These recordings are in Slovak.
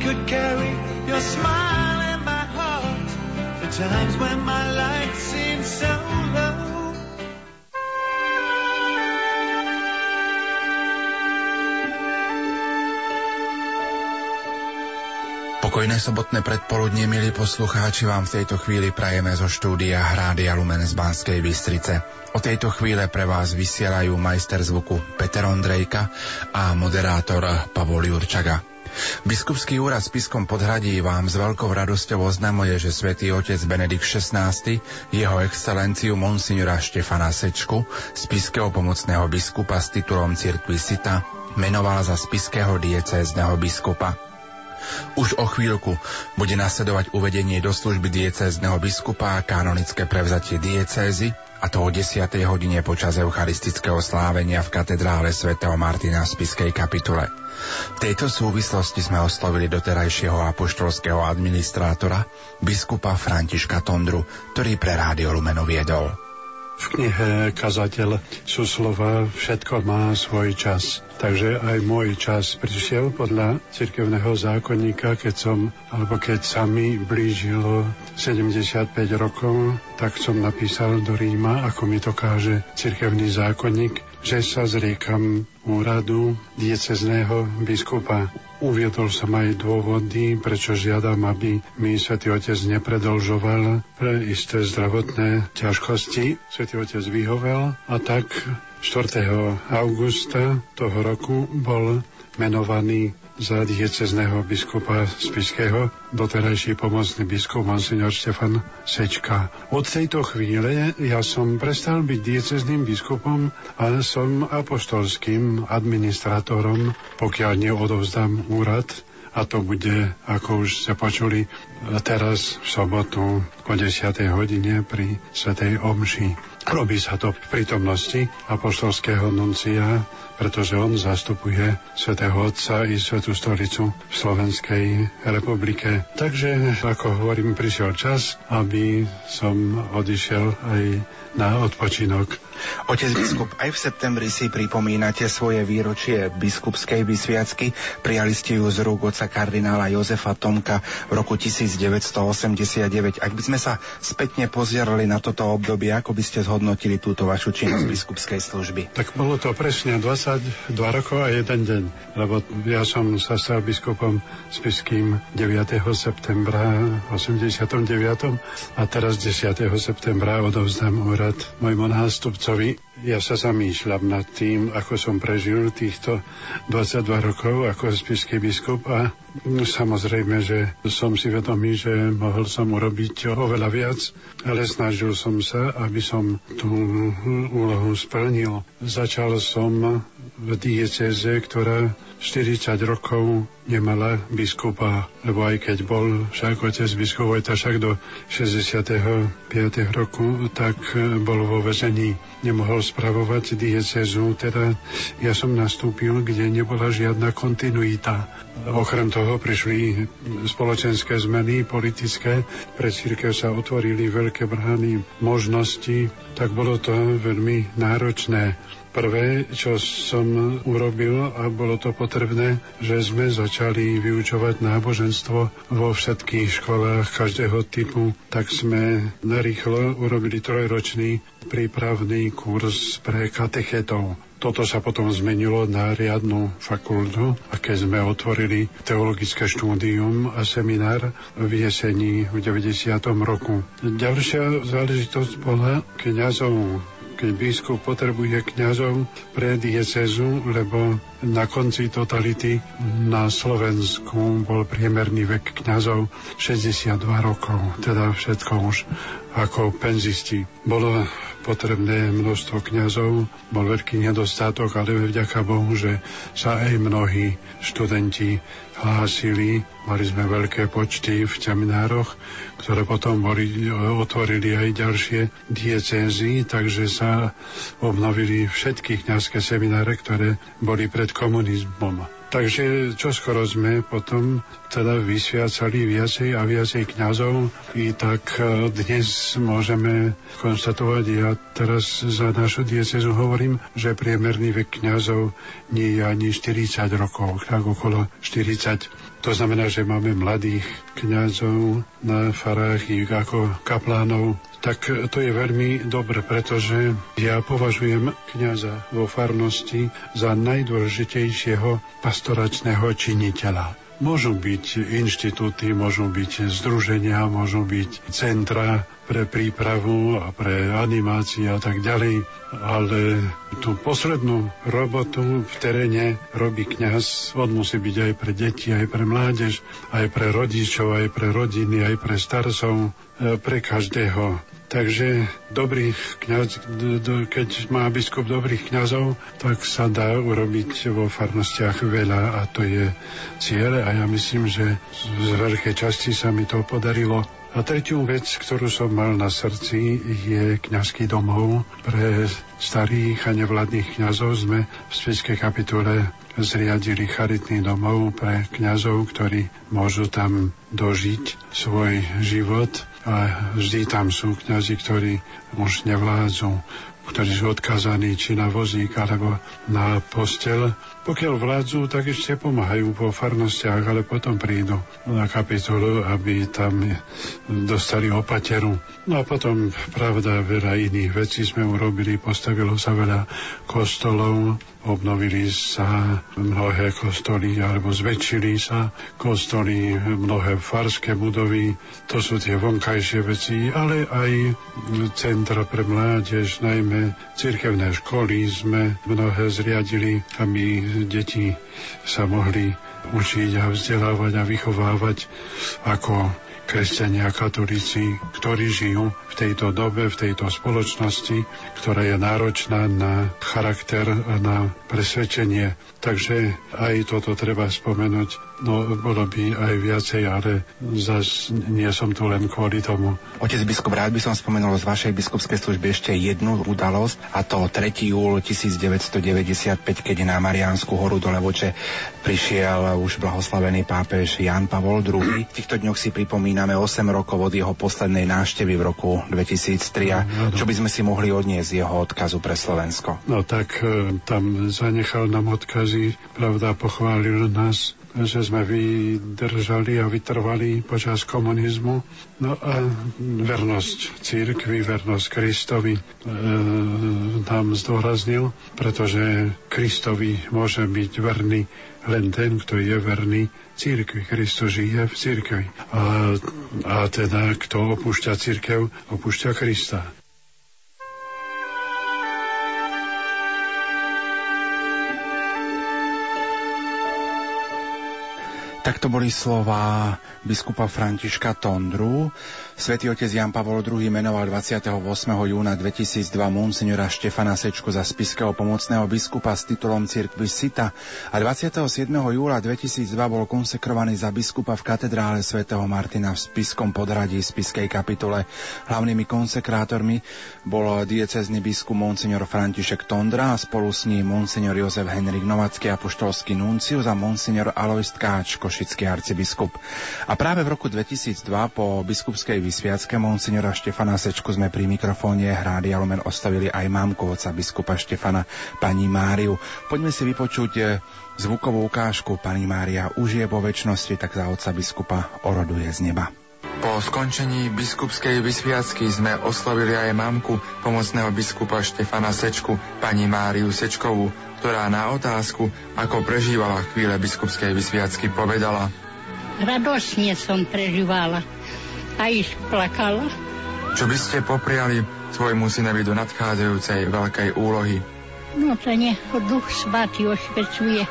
could carry your smile in my heart. The times when my life seemed so low. Pokojné sobotné predpoludnie, milí poslucháči, vám v tejto chvíli prajeme zo štúdia Hrádia Lumen z Banskej Bystrice. O tejto chvíle pre vás vysielajú majster zvuku Peter Ondrejka a moderátor Pavol Jurčaga. Biskupský úrad Spiskom podhradí vám s veľkou radosťou oznamuje, že svätý otec Benedikt XVI, jeho excelenciu monsignora Štefana Sečku, spiského pomocného biskupa s titulom Cirkvi Sita, menoval za spiského diecézneho biskupa. Už o chvíľku bude nasledovať uvedenie do služby diecézneho biskupa a kanonické prevzatie diecézy, a to o 10. hodine počas eucharistického slávenia v katedrále svätého Martina v Spiskej kapitule. V tejto súvislosti sme oslovili doterajšieho apoštolského administrátora, biskupa Františka Tondru, ktorý pre Rádio Lumeno viedol. V knihe Kazateľ sú slova Všetko má svoj čas. Takže aj môj čas prišiel podľa cirkevného zákonníka, keď som, alebo keď sa mi blížilo 75 rokov, tak som napísal do Ríma, ako mi to káže cirkevný zákonník, že sa zriekam úradu diecezného biskupa. Uviedol som aj dôvody, prečo žiadam, aby mi svätý Otec nepredlžoval pre isté zdravotné ťažkosti. Svetý Otec vyhovel a tak 4. augusta toho roku bol menovaný za diecezného biskupa Spiského, doterajší pomocný biskup Monsignor Štefan Sečka. Od tejto chvíle ja som prestal byť diecezným biskupom a som apoštolským administrátorom, pokiaľ neodovzdám úrad a to bude, ako už ste počuli, teraz v sobotu o 10. hodine pri Svetej Omši. Robí sa to v prítomnosti apoštolského nuncia, pretože on zastupuje svätého Otca i Svetú stolicu v Slovenskej republike. Takže, ako hovorím, prišiel čas, aby som odišiel aj na odpočinok. Otec biskup, aj v septembri si pripomínate svoje výročie biskupskej vysviacky. Prijali ste ju z rúk oca kardinála Jozefa Tomka v roku 1989. Ak by sme sa spätne pozerali na toto obdobie, ako by ste zhodnotili túto vašu činnosť biskupskej služby? Tak bolo to presne 22 rokov a jeden deň, lebo ja som sa stal biskupom spiským 9. septembra 89. a teraz 10. septembra odovzdám úrad môjmu nástupcu otcovi. Ja sa zamýšľam nad tým, ako som prežil týchto 22 rokov ako spiský biskup a samozrejme, že som si vedomý, že mohol som urobiť oveľa viac, ale snažil som sa, aby som tú úlohu splnil. Začal som v dieceze, ktorá 40 rokov nemala biskupa, lebo aj keď bol však otec biskup však do 65. roku, tak bol vo vezení. Nemohol spravovať diecezu, teda ja som nastúpil, kde nebola žiadna kontinuita. Okrem toho prišli spoločenské zmeny, politické, pre církev sa otvorili veľké brány možnosti, tak bolo to veľmi náročné. Prvé, čo som urobil a bolo to potrebné, že sme začali vyučovať náboženstvo vo všetkých školách každého typu, tak sme narýchlo urobili trojročný prípravný kurz pre katechetov. Toto sa potom zmenilo na riadnu fakultu a keď sme otvorili teologické štúdium a seminár v jesení v 90. roku. Ďalšia záležitosť bola kniazov keď biskup potrebuje kňazov pre diecezu, lebo na konci totality na Slovensku bol priemerný vek kňazov 62 rokov, teda všetko už ako penzisti. Bolo potrebné množstvo kňazov, bol veľký nedostatok, ale vďaka Bohu, že sa aj mnohí študenti hlásili. Mali sme veľké počty v seminároch, ktoré potom boli, otvorili aj ďalšie diecézy, takže sa obnovili všetky kňazské semináre, ktoré boli pred komunizmom. Takže čoskoro sme potom teda vysviacali viacej a viacej kňazov i tak e, dnes môžeme konštatovať, ja teraz za našu diecezu hovorím, že priemerný vek kňazov nie je ani 40 rokov, tak okolo 40. To znamená, že máme mladých kňazov na farách i ako kaplánov, tak to je veľmi dobre, pretože ja považujem kňaza vo farnosti za najdôležitejšieho pastoračného činiteľa. Môžu byť inštitúty, môžu byť združenia, môžu byť centra pre prípravu a pre animáciu a tak ďalej, ale tú poslednú robotu v teréne robí kňaz. On musí byť aj pre deti, aj pre mládež, aj pre rodičov, aj pre rodiny, aj pre starcov, e, pre každého. Takže dobrý kňaz, keď má biskup dobrých kňazov, tak sa dá urobiť vo farnostiach veľa a to je cieľ a ja myslím, že z veľkej časti sa mi to podarilo. A tretiu vec, ktorú som mal na srdci, je kňazský domov. Pre starých a nevládnych kňazov sme v Svetskej kapitule zriadili charitný domov pre kňazov, ktorí môžu tam dožiť svoj život a vždy tam sú kňazi, ktorí už nevládzu, ktorí sú odkázaní či na vozík alebo na postel. Pokiaľ vládzu, tak ešte pomáhajú po farnostiach, ale potom prídu na kapitolu, aby tam dostali opateru. No a potom, pravda, veľa iných vecí sme urobili, postavilo sa veľa kostolov, obnovili sa mnohé kostoly, alebo zväčšili sa kostoly, mnohé farské budovy, to sú tie vonkajšie veci, ale aj centra pre mládež, najmä cirkevné školy sme mnohé zriadili, aby deti sa mohli učiť a vzdelávať a vychovávať ako kresťania katolíci, ktorí žijú v tejto dobe, v tejto spoločnosti, ktorá je náročná na charakter a na presvedčenie. Takže aj toto treba spomenúť No, bolo by aj viacej, ale zas nie som tu len kvôli tomu. Otec biskup, rád by som spomenul z vašej biskupskej služby ešte jednu udalosť, a to 3. júl 1995, keď na Mariánsku horu do Levoče prišiel už blahoslavený pápež Jan Pavol II. V týchto dňoch si pripomíname 8 rokov od jeho poslednej návštevy v roku 2003. A no. čo by sme si mohli odniesť jeho odkazu pre Slovensko? No tak e, tam zanechal nám odkazy, pravda, pochválil nás že sme vydržali a vytrvali počas komunizmu. No a vernosť církvy, vernosť Kristovi e, nám zdôraznil, pretože Kristovi môže byť verný len ten, kto je verný církvi. Kristus žije v církvi. A, a teda, kto opúšťa církev, opúšťa Krista. Tak to boli slova biskupa Františka Tondru. Svetý otec Jan Pavol II menoval 28. júna 2002 monsignora Štefana Sečku za spiského pomocného biskupa s titulom Cirkvi Sita a 27. júla 2002 bol konsekrovaný za biskupa v katedrále svätého Martina v spiskom podradí spiskej kapitule. Hlavnými konsekrátormi bol diecezný biskup monsignor František Tondra a spolu s ním monsignor Jozef Henrik Novacký apoštolský nuncius a monsignor Alois Tkáč, košický arcibiskup. A práve v roku 2002 po biskupskej vysviacke monsignora Štefana Sečku sme pri mikrofóne Hrády Alumen ostavili aj mámku oca biskupa Štefana, pani Máriu. Poďme si vypočuť eh, zvukovú ukážku. Pani Mária už je vo väčšnosti, tak za oca biskupa oroduje z neba. Po skončení biskupskej vysviacky sme oslovili aj mamku pomocného biskupa Štefana Sečku, pani Máriu Sečkovú, ktorá na otázku, ako prežívala chvíle biskupskej vysviacky, povedala Radosne som prežívala a iš plakala. Čo by ste popriali svojmu synovi do nadchádzajúcej veľkej úlohy? No to nech Duch Svatý ošpecuje,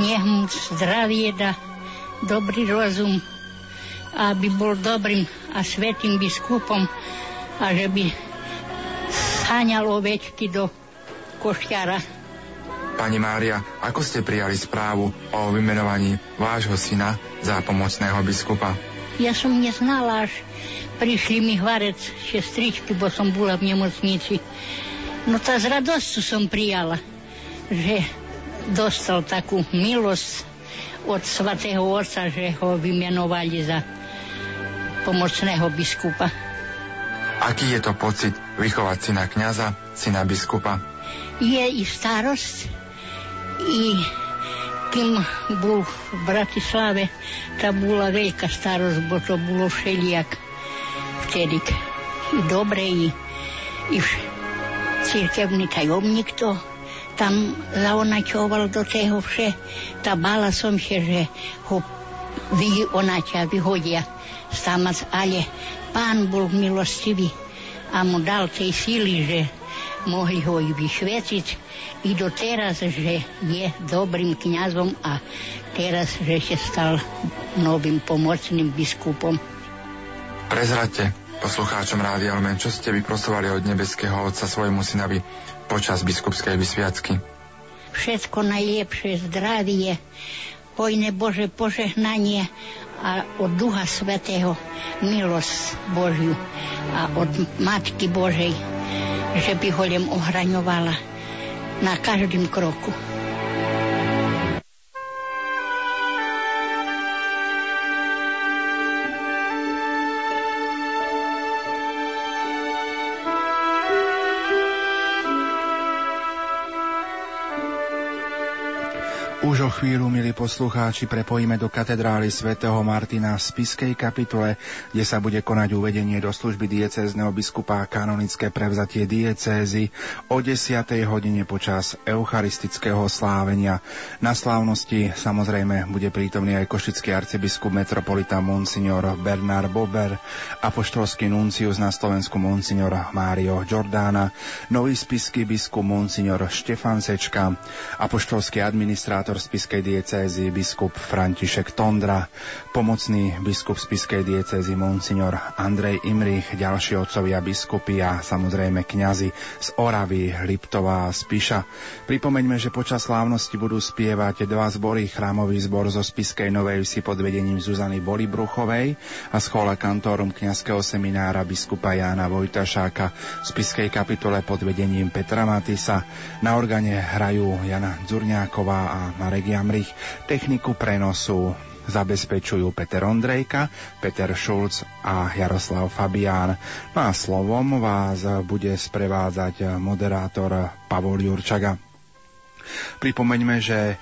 nech mu zdravie dá, dobrý rozum, aby bol dobrým a svetým biskupom a že by sáňal ovečky do košťara. Pani Mária, ako ste prijali správu o vymenovaní vášho syna za pomocného biskupa? Ja som neznala, až prišli mi hvarec sestričky, bo som bola v nemocnici. No tá z radosťou som prijala, že dostal takú milosť od svatého Otca, že ho vymenovali za pomocného biskupa. Aký je to pocit vychovať syna kniaza, syna biskupa? Je i starosť, i kým bol v Bratislave, tá bola veľká starosť, bo to bolo všelijak vtedy. I dobre, i, i církevný tajomník to tam zaonačoval do toho vše. Tá bála som sa, že ho vyonačia, vyhodia samac, ale pán bol milostivý a mu dal tej síly, že mohli ho i vyšveciť i do teraz, že je dobrým kňazom a teraz, že sa stal novým pomocným biskupom. Prezrate poslucháčom Rádia Lumen, čo ste vyprosovali od nebeského Otca svojmu synovi počas biskupskej vysviacky? Všetko najlepšie zdravie, hojné Bože požehnanie a od Ducha Svetého milosť Božiu a od Matky Božej, že by ho len ohraňovala na každým kroku. Už o chvíľu, milí poslucháči, prepojíme do katedrály svätého Martina v Spiskej kapitule, kde sa bude konať uvedenie do služby diecézneho biskupa a kanonické prevzatie diecézy o 10. hodine počas eucharistického slávenia. Na slávnosti samozrejme bude prítomný aj košický arcibiskup metropolita Monsignor Bernard Bober, apoštolský nuncius na Slovensku Monsignor Mário Giordana, nový spiský biskup Monsignor Štefan Sečka, apoštolský administrátor primátor spiskej diecézy biskup František Tondra, pomocný biskup spiskej diecézy monsignor Andrej Imrich, ďalší otcovia biskupy a samozrejme kňazi z Oravy, Liptova a Spiša. Pripomeňme, že počas slávnosti budú spievať dva zbory, chrámový zbor zo spiskej Novej Vsi pod vedením Zuzany Bolibruchovej a schola kantorum kňazského seminára biskupa Jána Vojtašáka v spiskej kapitole pod vedením Petra Matisa. Na organe hrajú Jana Dzurňáková a Marek Jamrich. Techniku prenosu zabezpečujú Peter Ondrejka, Peter Šulc a Jaroslav Fabián. No a slovom vás bude sprevádzať moderátor Pavol Jurčaga. Pripomeňme, že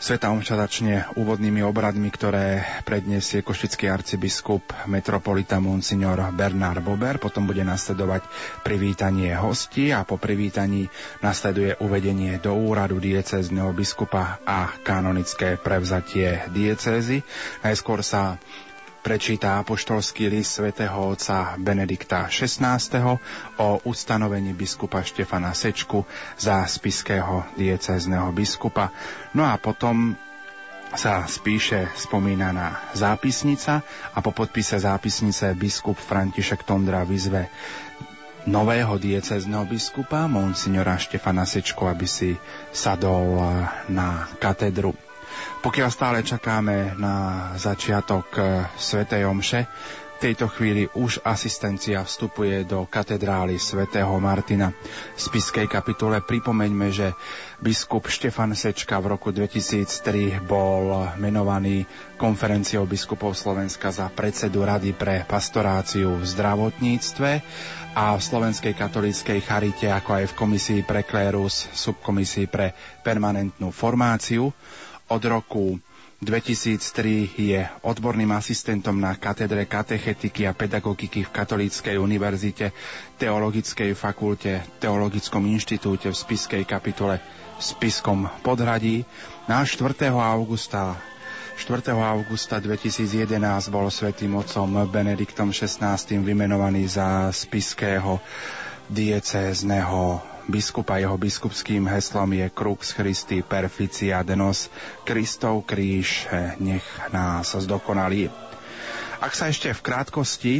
Sveta omša začne úvodnými obradmi, ktoré predniesie košický arcibiskup metropolita Monsignor Bernard Bober, potom bude nasledovať privítanie hostí a po privítaní nasleduje uvedenie do úradu diecézneho biskupa a kanonické prevzatie diecézy. Najskôr sa prečíta apoštolský list svätého otca Benedikta XVI. o ustanovení biskupa Štefana Sečku za spiského diecézneho biskupa. No a potom sa spíše spomínaná zápisnica a po podpise zápisnice biskup František Tondra vyzve nového diecezného biskupa, monsignora Štefana Sečku, aby si sadol na katedru. Pokiaľ stále čakáme na začiatok e, Svetej Omše, v tejto chvíli už asistencia vstupuje do katedrály svätého Martina. V spiskej kapitule pripomeňme, že biskup Štefan Sečka v roku 2003 bol menovaný konferenciou biskupov Slovenska za predsedu Rady pre pastoráciu v zdravotníctve a v Slovenskej katolíckej charite, ako aj v komisii pre klérus, subkomisii pre permanentnú formáciu. Od roku 2003 je odborným asistentom na katedre katechetiky a pedagogiky v Katolíckej univerzite, Teologickej fakulte, Teologickom inštitúte v Spiskej kapitole v Spiskom podhradí. Na 4. augusta 4. augusta 2011 bol svätým otcom Benediktom XVI vymenovaný za spiského diecézneho biskupa. Jeho biskupským heslom je Crux Christi Perficia Denos, Kristov kríž, nech nás zdokonalí. Ak sa ešte v krátkosti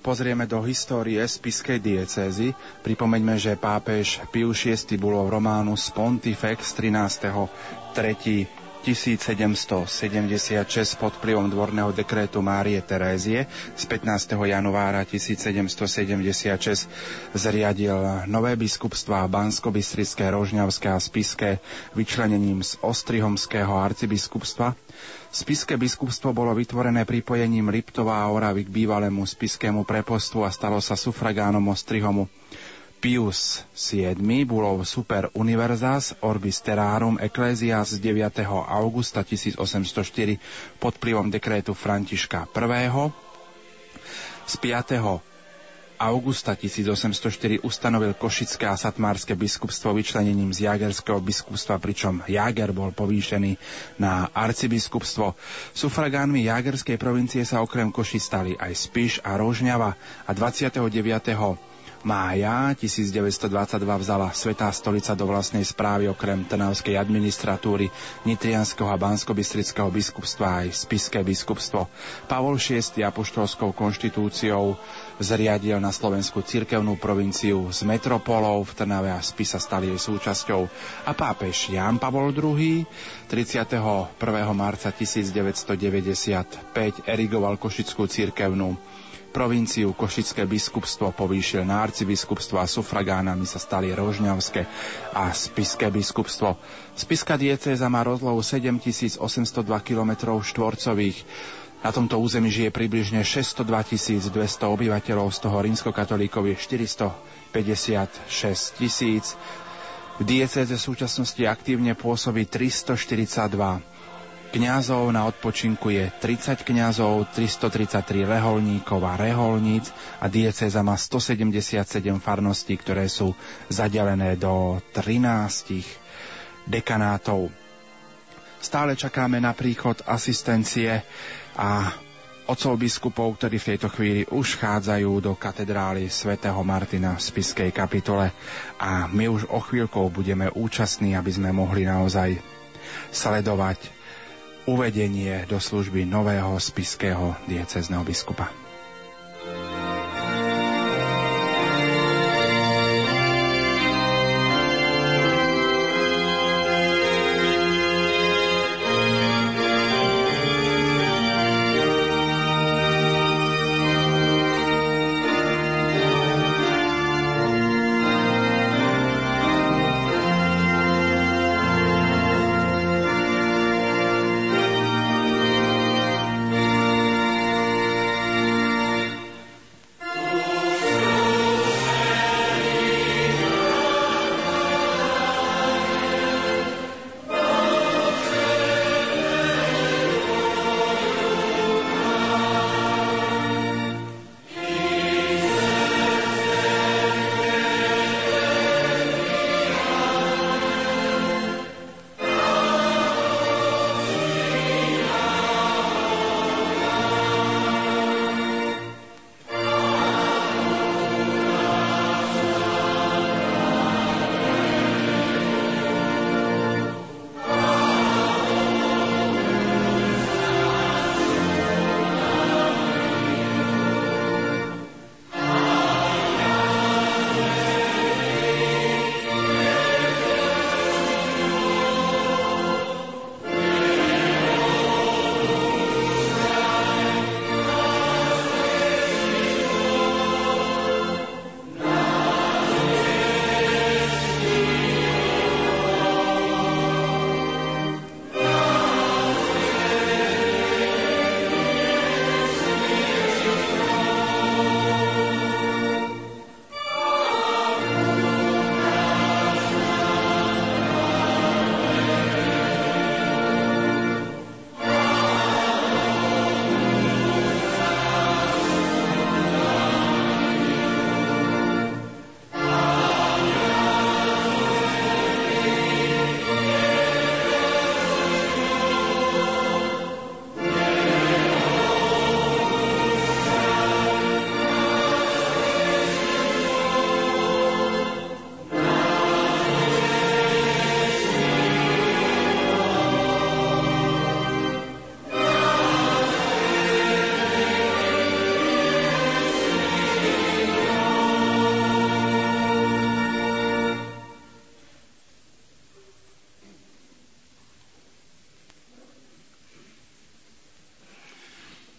pozrieme do histórie spiskej diecézy, pripomeňme, že pápež Pius VI bolo v Románus Pontifex 13. 3. 1776 pod vplyvom dvorného dekrétu Márie Terézie z 15. januára 1776 zriadil nové biskupstva Bansko-Bystrické, Rožňavské a Spiské vyčlenením z Ostrihomského arcibiskupstva. Spiské biskupstvo bolo vytvorené pripojením Liptova a Oravy k bývalému spiskému prepostu a stalo sa sufragánom Ostrihomu. Pius VII Bulov Super Universas Orbis Terrarum Ecclesias z 9. augusta 1804 pod vplyvom dekrétu Františka I. Z 5. augusta 1804 ustanovil Košické a Satmárske biskupstvo vyčlenením z Jagerského biskupstva, pričom Jager bol povýšený na arcibiskupstvo. Sufragánmi Jagerskej provincie sa okrem Koši stali aj Spiš a Rožňava a 29 mája 1922 vzala Svetá stolica do vlastnej správy okrem Trnavskej administratúry Nitrianského a Banskobistrického biskupstva aj Spiské biskupstvo. Pavol VI apoštolskou konštitúciou zriadil na Slovensku cirkevnú provinciu s metropolou v Trnave a Spisa stali jej súčasťou a pápež Ján Pavol II 31. marca 1995 erigoval Košickú cirkevnú provinciu Košické biskupstvo povýšil na arcibiskupstvo a sufragánami sa stali Rožňavské a Spiské biskupstvo. Spiská diecéza má rozlohu 7802 km štvorcových. Na tomto území žije približne 602 200 obyvateľov, z toho rímskokatolíkov je 456 tisíc. V diecéze v súčasnosti aktívne pôsobí 342 Kňazov na odpočinku je 30 kňazov, 333 reholníkov a reholníc a dieceza má 177 farností, ktoré sú zadelené do 13 dekanátov. Stále čakáme na príchod asistencie a otcov biskupov, ktorí v tejto chvíli už chádzajú do katedrály svätého Martina v Spiskej kapitole a my už o chvíľkou budeme účastní, aby sme mohli naozaj sledovať uvedenie do služby nového spiského diecezneho biskupa.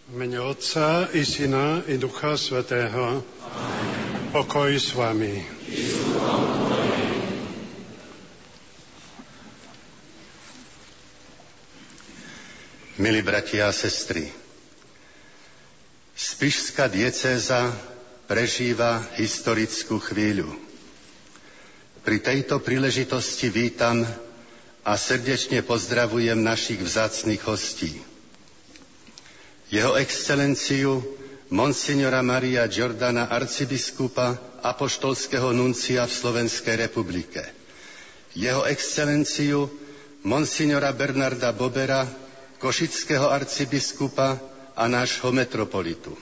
V mene Otca i Syna i Ducha Svetého. Pokoj s vami. Milí bratia a sestry, Spišská diecéza prežíva historickú chvíľu. Pri tejto príležitosti vítam a srdečne pozdravujem našich vzácných hostí. Jeho excelenciu monsignora Maria Giordana, arcibiskupa apoštolského nuncia v Slovenskej republike. Jeho excelenciu monsignora Bernarda Bobera, košického arcibiskupa a nášho metropolitu.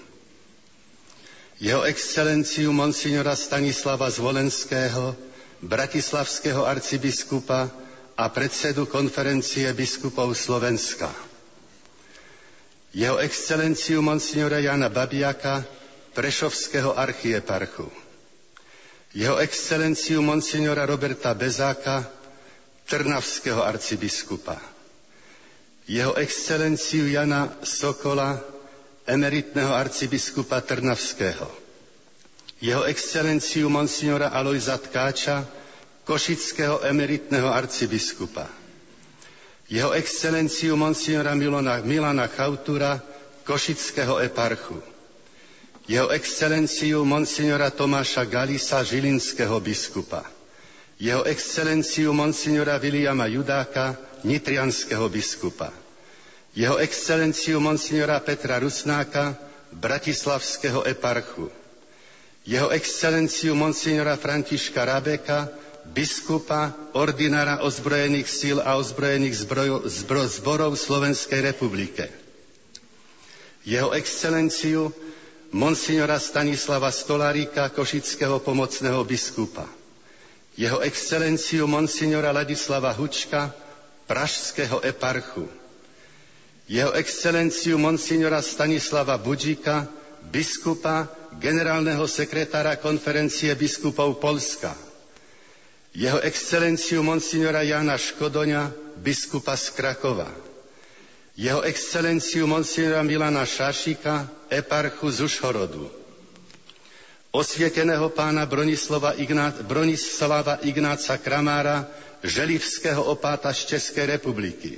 Jeho excelenciu monsignora Stanislava Zvolenského, bratislavského arcibiskupa a predsedu konferencie biskupov Slovenska jeho excelenciu monsignora Jana Babiaka, Prešovského archieparchu, jeho excelenciu monsignora Roberta Bezáka, Trnavského arcibiskupa, jeho excelenciu Jana Sokola, emeritného arcibiskupa Trnavského, jeho excelenciu monsignora Alojza Tkáča, košického emeritného arcibiskupa, jeho excelenciu monsignora Milana, Milana Chautura, košického eparchu, jeho excelenciu monsignora Tomáša Galisa, žilinského biskupa, jeho excelenciu monsignora Viliama Judáka, nitrianského biskupa, jeho excelenciu monsignora Petra Rusnáka, bratislavského eparchu, jeho excelenciu monsignora Františka Rabeka, biskupa, ordinára ozbrojených síl a ozbrojených zbroj, zbro, zborov Slovenskej republike. Jeho excelenciu monsignora Stanislava Stolaríka, košického pomocného biskupa. Jeho excelenciu monsignora Ladislava Hučka, pražského eparchu. Jeho excelenciu monsignora Stanislava Budžika, biskupa, generálneho sekretára konferencie biskupov Polska – jeho excelenciu monsignora Jana Škodoňa, biskupa z Krakova, jeho excelenciu monsignora Milana Šašika, eparchu z Užhorodu, osvieteného pána Bronislava, Ignát, Bronislava Ignáca Kramára, želivského opáta z Českej republiky,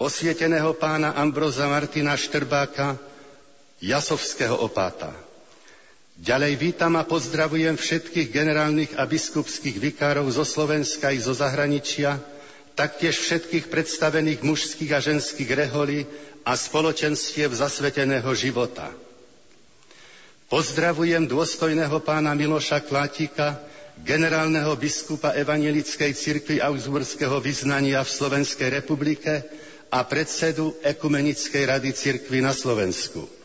osvieteného pána Ambroza Martina Štrbáka, jasovského opáta, Ďalej vítam a pozdravujem všetkých generálnych a biskupských vikárov zo Slovenska i zo zahraničia, taktiež všetkých predstavených mužských a ženských reholí a spoločenstiev zasveteného života. Pozdravujem dôstojného pána Miloša Klátika, generálneho biskupa Evangelickej cirkvi Augsburského vyznania v Slovenskej republike a predsedu Ekumenickej rady cirkvi na Slovensku.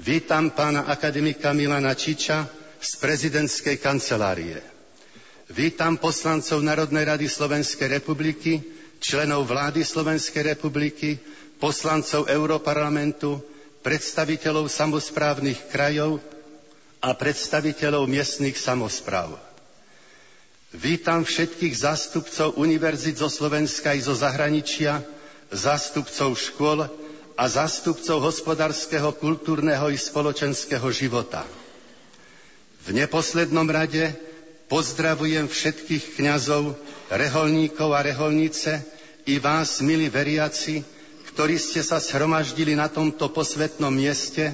Vítam pána akademika Milana Čiča z prezidentskej kancelárie. Vítam poslancov Národnej rady Slovenskej republiky, členov vlády Slovenskej republiky, poslancov Európarlamentu, predstaviteľov samozprávnych krajov a predstaviteľov miestnych samozpráv. Vítam všetkých zástupcov univerzit zo Slovenska i zo zahraničia, zástupcov škôl a zástupcov hospodárskeho, kultúrneho i spoločenského života. V neposlednom rade pozdravujem všetkých kňazov, reholníkov a reholnice i vás, milí veriaci, ktorí ste sa shromaždili na tomto posvetnom mieste,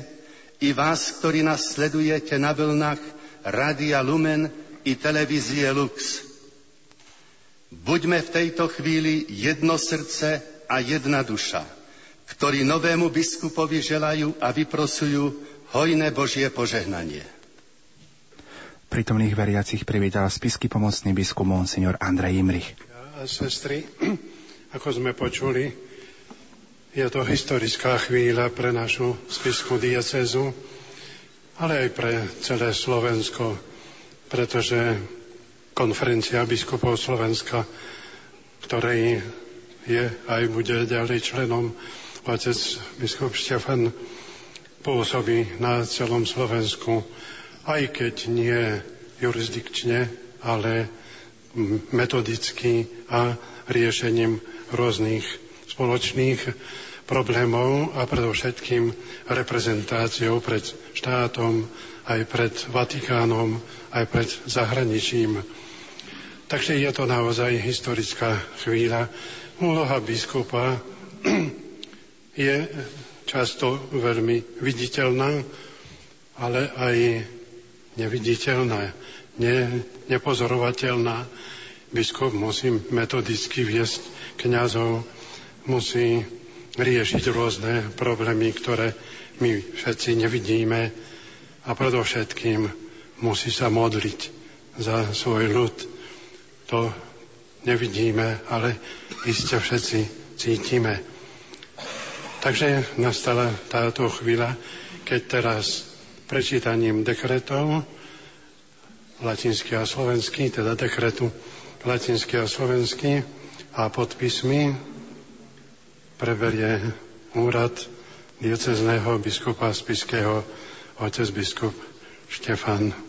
i vás, ktorí nás sledujete na vlnách Rádia Lumen i televízie Lux. Buďme v tejto chvíli jedno srdce a jedna duša ktorí novému biskupovi želajú a vyprosujú hojné Božie požehnanie. Prítomných veriacich privítal spisky pomocný biskup Monsignor Andrej Imrich. A sestry, ako sme počuli, je to historická chvíľa pre našu spisku diecezu, ale aj pre celé Slovensko, pretože konferencia biskupov Slovenska, ktorej je aj bude ďalej členom otec biskup Štefan pôsobí na celom Slovensku, aj keď nie jurisdikčne, ale metodicky a riešením rôznych spoločných problémov a predovšetkým reprezentáciou pred štátom, aj pred Vatikánom, aj pred zahraničím. Takže je to naozaj historická chvíľa. Úloha biskupa je často veľmi viditeľná, ale aj neviditeľná, ne, nepozorovateľná. Biskup musí metodicky viesť kňazov, musí riešiť rôzne problémy, ktoré my všetci nevidíme a predovšetkým musí sa modliť za svoj ľud. To nevidíme, ale iste všetci cítime. Takže nastala táto chvíľa, keď teraz prečítaním dekretov latinský a slovenský, teda dekretu latinský a slovenský a podpismi preberie úrad diecezného biskupa spiského otec biskup Štefan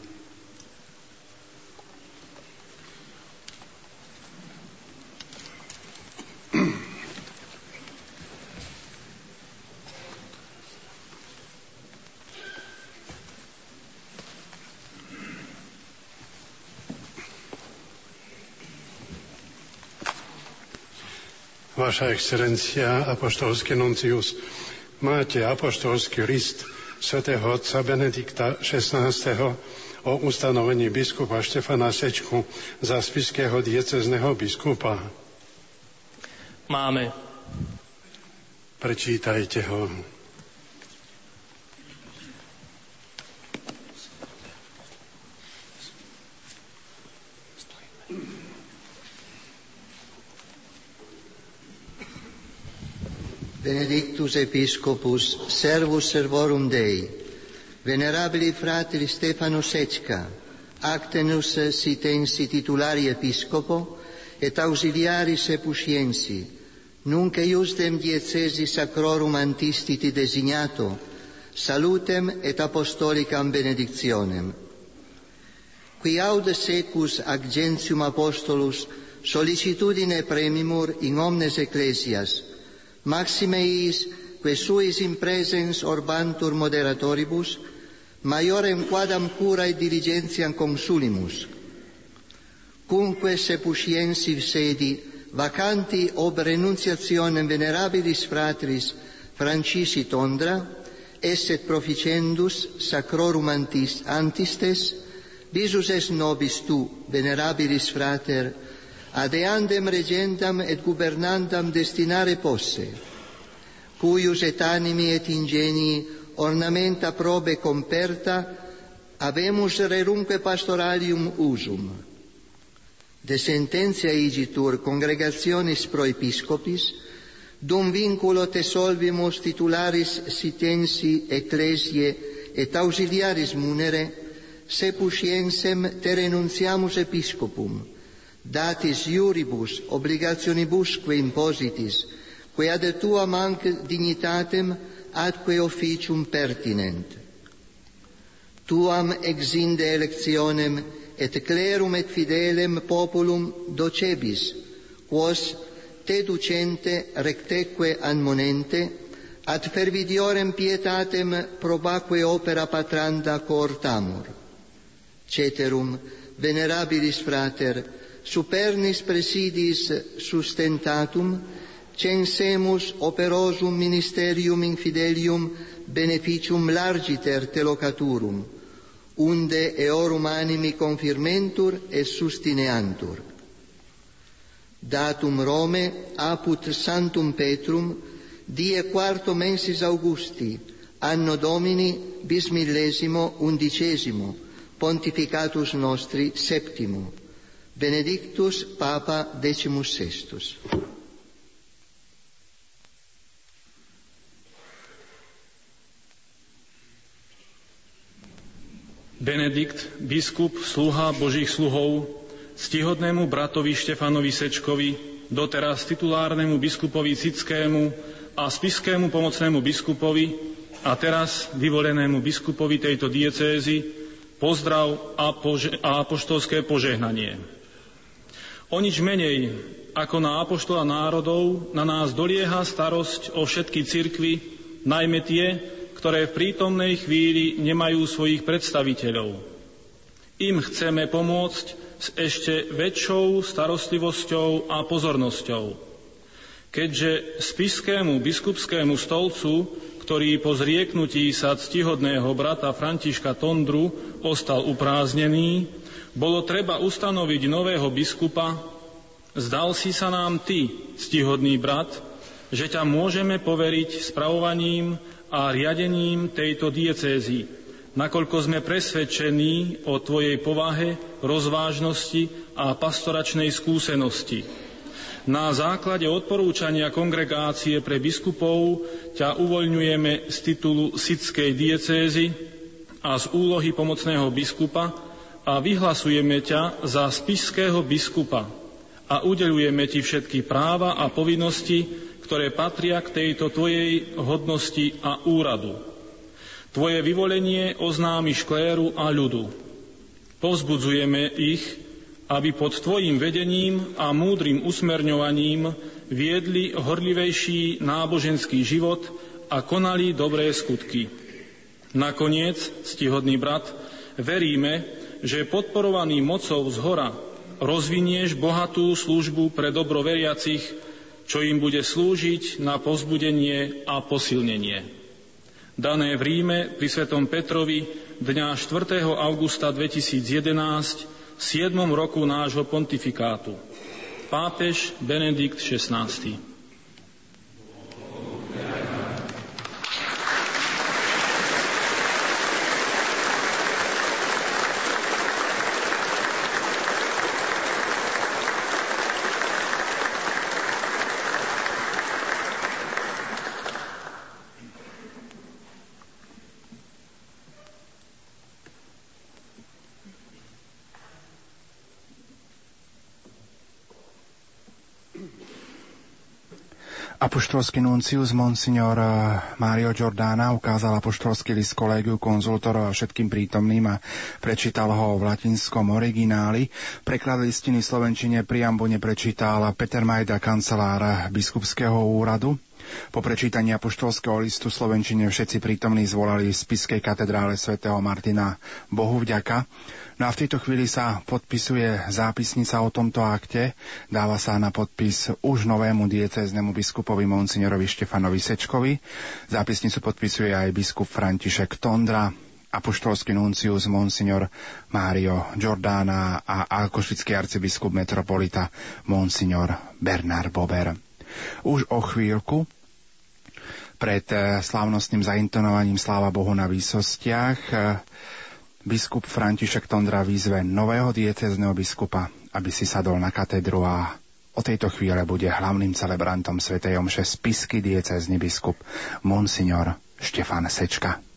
Vaša excelencia, apoštolský nuncius, máte apoštolský list svätého otca Benedikta XVI. o ustanovení biskupa Štefana Sečku za spiského diecezneho biskupa? Máme. Prečítajte ho. Benedictus Episcopus, servus servorum Dei, venerabili Fratri Stefano Secca, actenus sitensi titulari Episcopo, et auxiliaris epusiensi, nunc eiusdem diecesi sacrorum antistiti designato, salutem et apostolicam benedictionem. Qui aud secus ac gentium apostolus sollicitudine premimur in omnes ecclesias, maxime is que suis in presens orbantur moderatoribus, maiorem quadam curae diligentiam consulimus, cumque sepusciensi sedi, vacanti ob renunciationem venerabilis fratris Francisi Tondra, esset proficendus sacrorum antis, antistes, visus es nobis tu, venerabilis frater, adeandem regendam et gubernandam destinare posse, cuius et animi et ingenii ornamenta probe comperta, abemus rerunque pastoralium usum. De sententia igitur congregationis pro episcopis, dum vinculo te solvimus titularis sitensi ecclesie et ausiliaris munere, sepusciensem te renunciamus episcopum, datis iuribus obligationibusque impositis, quae ad tuam anc dignitatem atque officium pertinent. Tuam exinde electionem et clerum et fidelem populum docebis, quos te ducente recteque admonente, ad fervidiorem pietatem probaque opera patranda coortamur. Ceterum, venerabilis frater, supernis presidis sustentatum, censemus operosum ministerium infidelium beneficium largiter telocaturum, unde eorum animi confirmentur et sustineantur. Datum Rome apud Santum Petrum die quarto mensis Augusti, anno Domini bis millesimo undicesimo, pontificatus nostri septimo. Benedictus Papa Sextus. Benedikt, biskup, sluha Božích sluhov, stihodnému bratovi Štefanovi Sečkovi, doteraz titulárnemu biskupovi Cickému a spiskému pomocnému biskupovi a teraz vyvolenému biskupovi tejto diecézy pozdrav a, pože- a apoštolské požehnanie. O nič menej ako na apoštola národov, na nás dolieha starosť o všetky cirkvy, najmä tie, ktoré v prítomnej chvíli nemajú svojich predstaviteľov. Im chceme pomôcť s ešte väčšou starostlivosťou a pozornosťou. Keďže spiskému biskupskému stolcu, ktorý po zrieknutí sa ctihodného brata Františka Tondru ostal upráznený, bolo treba ustanoviť nového biskupa, zdal si sa nám ty, ctihodný brat, že ťa môžeme poveriť spravovaním a riadením tejto diecézy, nakoľko sme presvedčení o Tvojej povahe, rozvážnosti a pastoračnej skúsenosti. Na základe odporúčania kongregácie pre biskupov ťa uvoľňujeme z titulu Sidskej diecézy a z úlohy pomocného biskupa a vyhlasujeme ťa za spiského biskupa a udelujeme ti všetky práva a povinnosti, ktoré patria k tejto tvojej hodnosti a úradu. Tvoje vyvolenie oznámi škléru a ľudu. Povzbudzujeme ich, aby pod Tvojim vedením a múdrym usmerňovaním viedli horlivejší náboženský život a konali dobré skutky. Nakoniec, stihodný brat, veríme, že podporovaný mocou z hora rozvinieš bohatú službu pre dobro veriacich čo im bude slúžiť na pozbudenie a posilnenie. Dané v Ríme pri Svetom Petrovi dňa 4. augusta 2011 v 7. roku nášho pontifikátu. Pápež Benedikt XVI. Apoštolský nuncius Monsignor eh, Mario Giordana ukázal apoštolský list kolégiu konzultorov a všetkým prítomným a prečítal ho v latinskom origináli. Preklad listiny slovenčine priambu neprečítal Peter Majda, kancelár biskupského úradu. Po prečítaní apoštolského listu Slovenčine všetci prítomní zvolali v spiskej katedrále svätého Martina Bohu vďaka. No a v tejto chvíli sa podpisuje zápisnica o tomto akte. Dáva sa na podpis už novému diecéznemu biskupovi monsignorovi Štefanovi Sečkovi. Zápisnicu podpisuje aj biskup František Tondra, apoštolský nuncius monsignor Mário Giordana a alkošický arcibiskup metropolita monsignor Bernard Bober. Už o chvíľku pred eh, slávnostným zaintonovaním Sláva Bohu na výsostiach eh, biskup František Tondra výzve nového diecezneho biskupa, aby si sadol na katedru a o tejto chvíle bude hlavným celebrantom Sv. Omše spisky diecezny biskup Monsignor Štefan Sečka.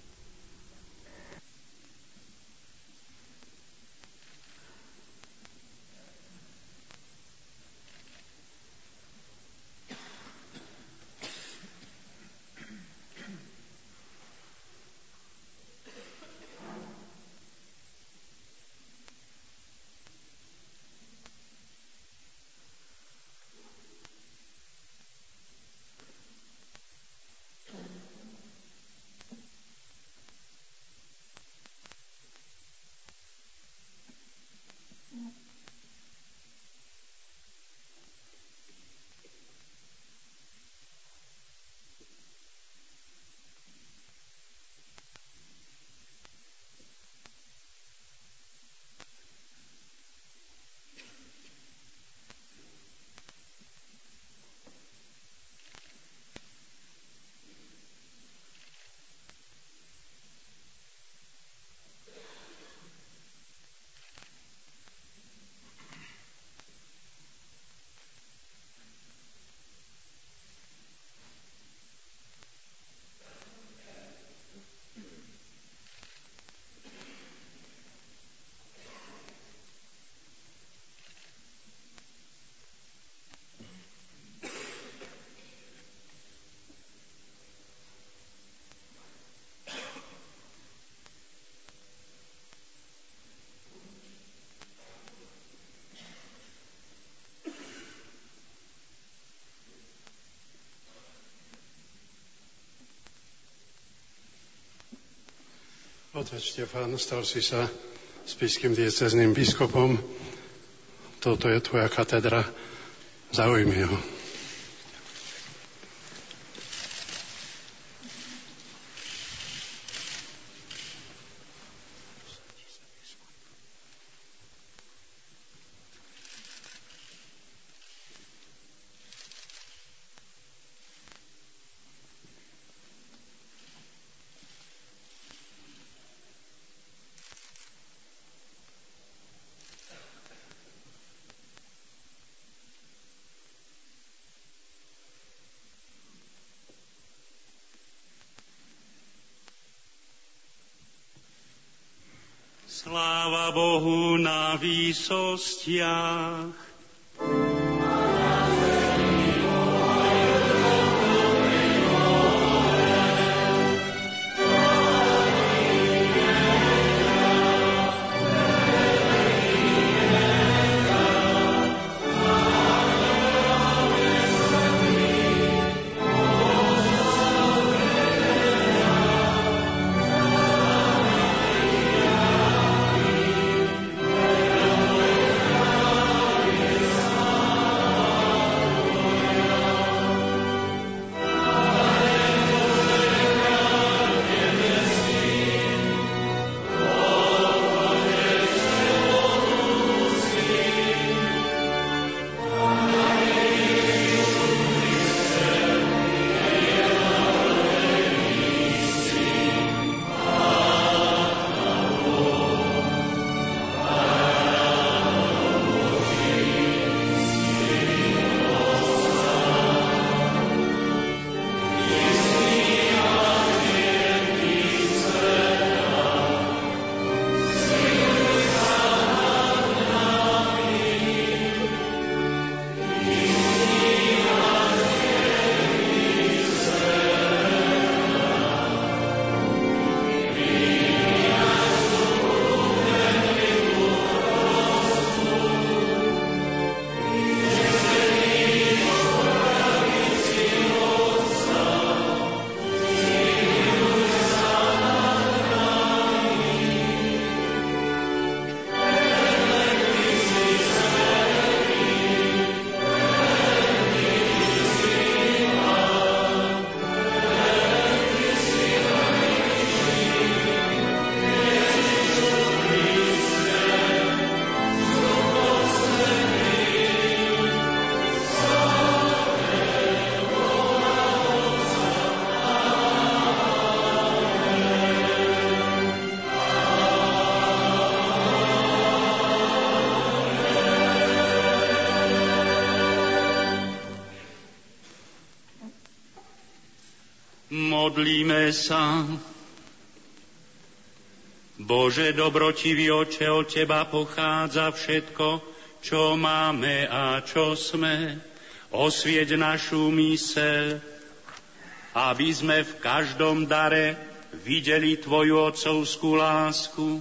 Otec Štefán, stal si sa spiským diecezným biskupom. Toto je tvoja katedra. Zaujmi ho. Bohu na výsostiach. Modlíme sa. Bože dobrotivý oče, od Teba pochádza všetko, čo máme a čo sme. Osvieť našu myseľ, aby sme v každom dare videli Tvoju otcovskú lásku,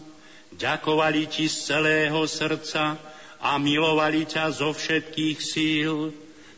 ďakovali Ti z celého srdca a milovali ťa zo všetkých síl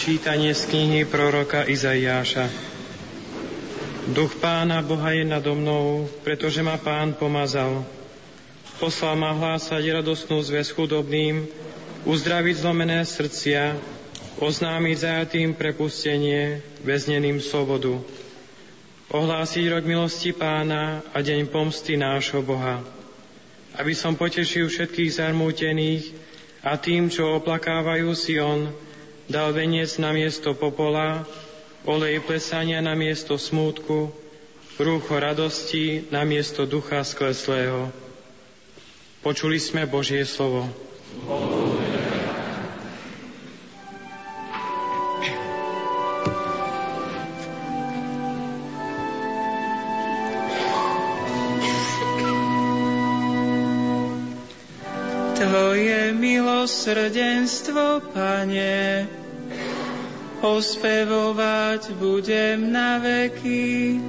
Čítanie z knihy proroka Izaiáša. Duch pána Boha je nado mnou, pretože ma pán pomazal. Poslal ma hlásať radosnú zväz chudobným, uzdraviť zlomené srdcia, oznámiť zajatým prepustenie, väzneným slobodu. Ohlásiť rok milosti pána a deň pomsty nášho Boha. Aby som potešil všetkých zarmútených a tým, čo oplakávajú Sion, dal veniec na miesto popola, olej plesania na miesto smútku, rúcho radosti na miesto ducha skleslého. Počuli sme Božie slovo. Tvoje milosrdenstvo, Pane, ospevovať budem na veky.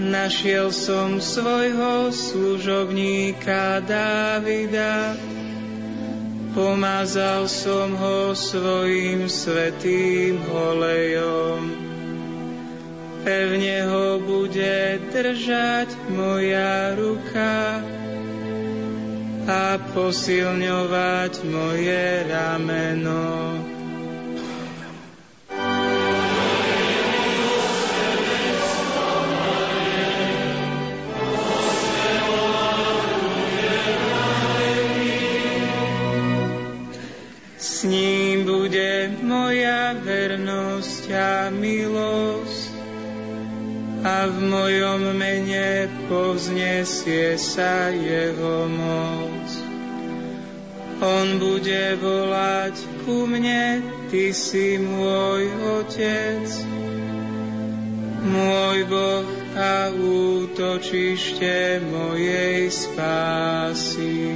Našiel som svojho služobníka Dávida, pomazal som ho svojim svetým olejom. Pevne ho bude držať moja ruka a posilňovať moje rameno. S ním bude moja vernosť a milosť a v mojom mene povznesie sa jeho moc. On bude volať ku mne, Ty si môj Otec, môj Boh a útočište mojej spásy.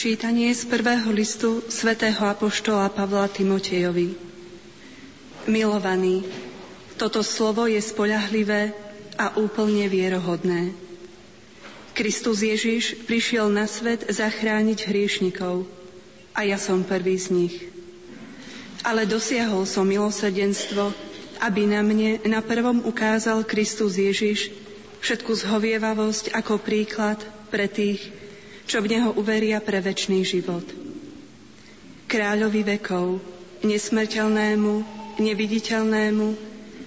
Čítanie z prvého listu svätého Apoštola Pavla Timotejovi. Milovaný, toto slovo je spoľahlivé a úplne vierohodné. Kristus Ježiš prišiel na svet zachrániť hriešnikov a ja som prvý z nich. Ale dosiahol som milosrdenstvo, aby na mne na prvom ukázal Kristus Ježiš všetku zhovievavosť ako príklad pre tých, čo v Neho uveria pre väčší život. Kráľovi vekov, nesmrteľnému, neviditeľnému,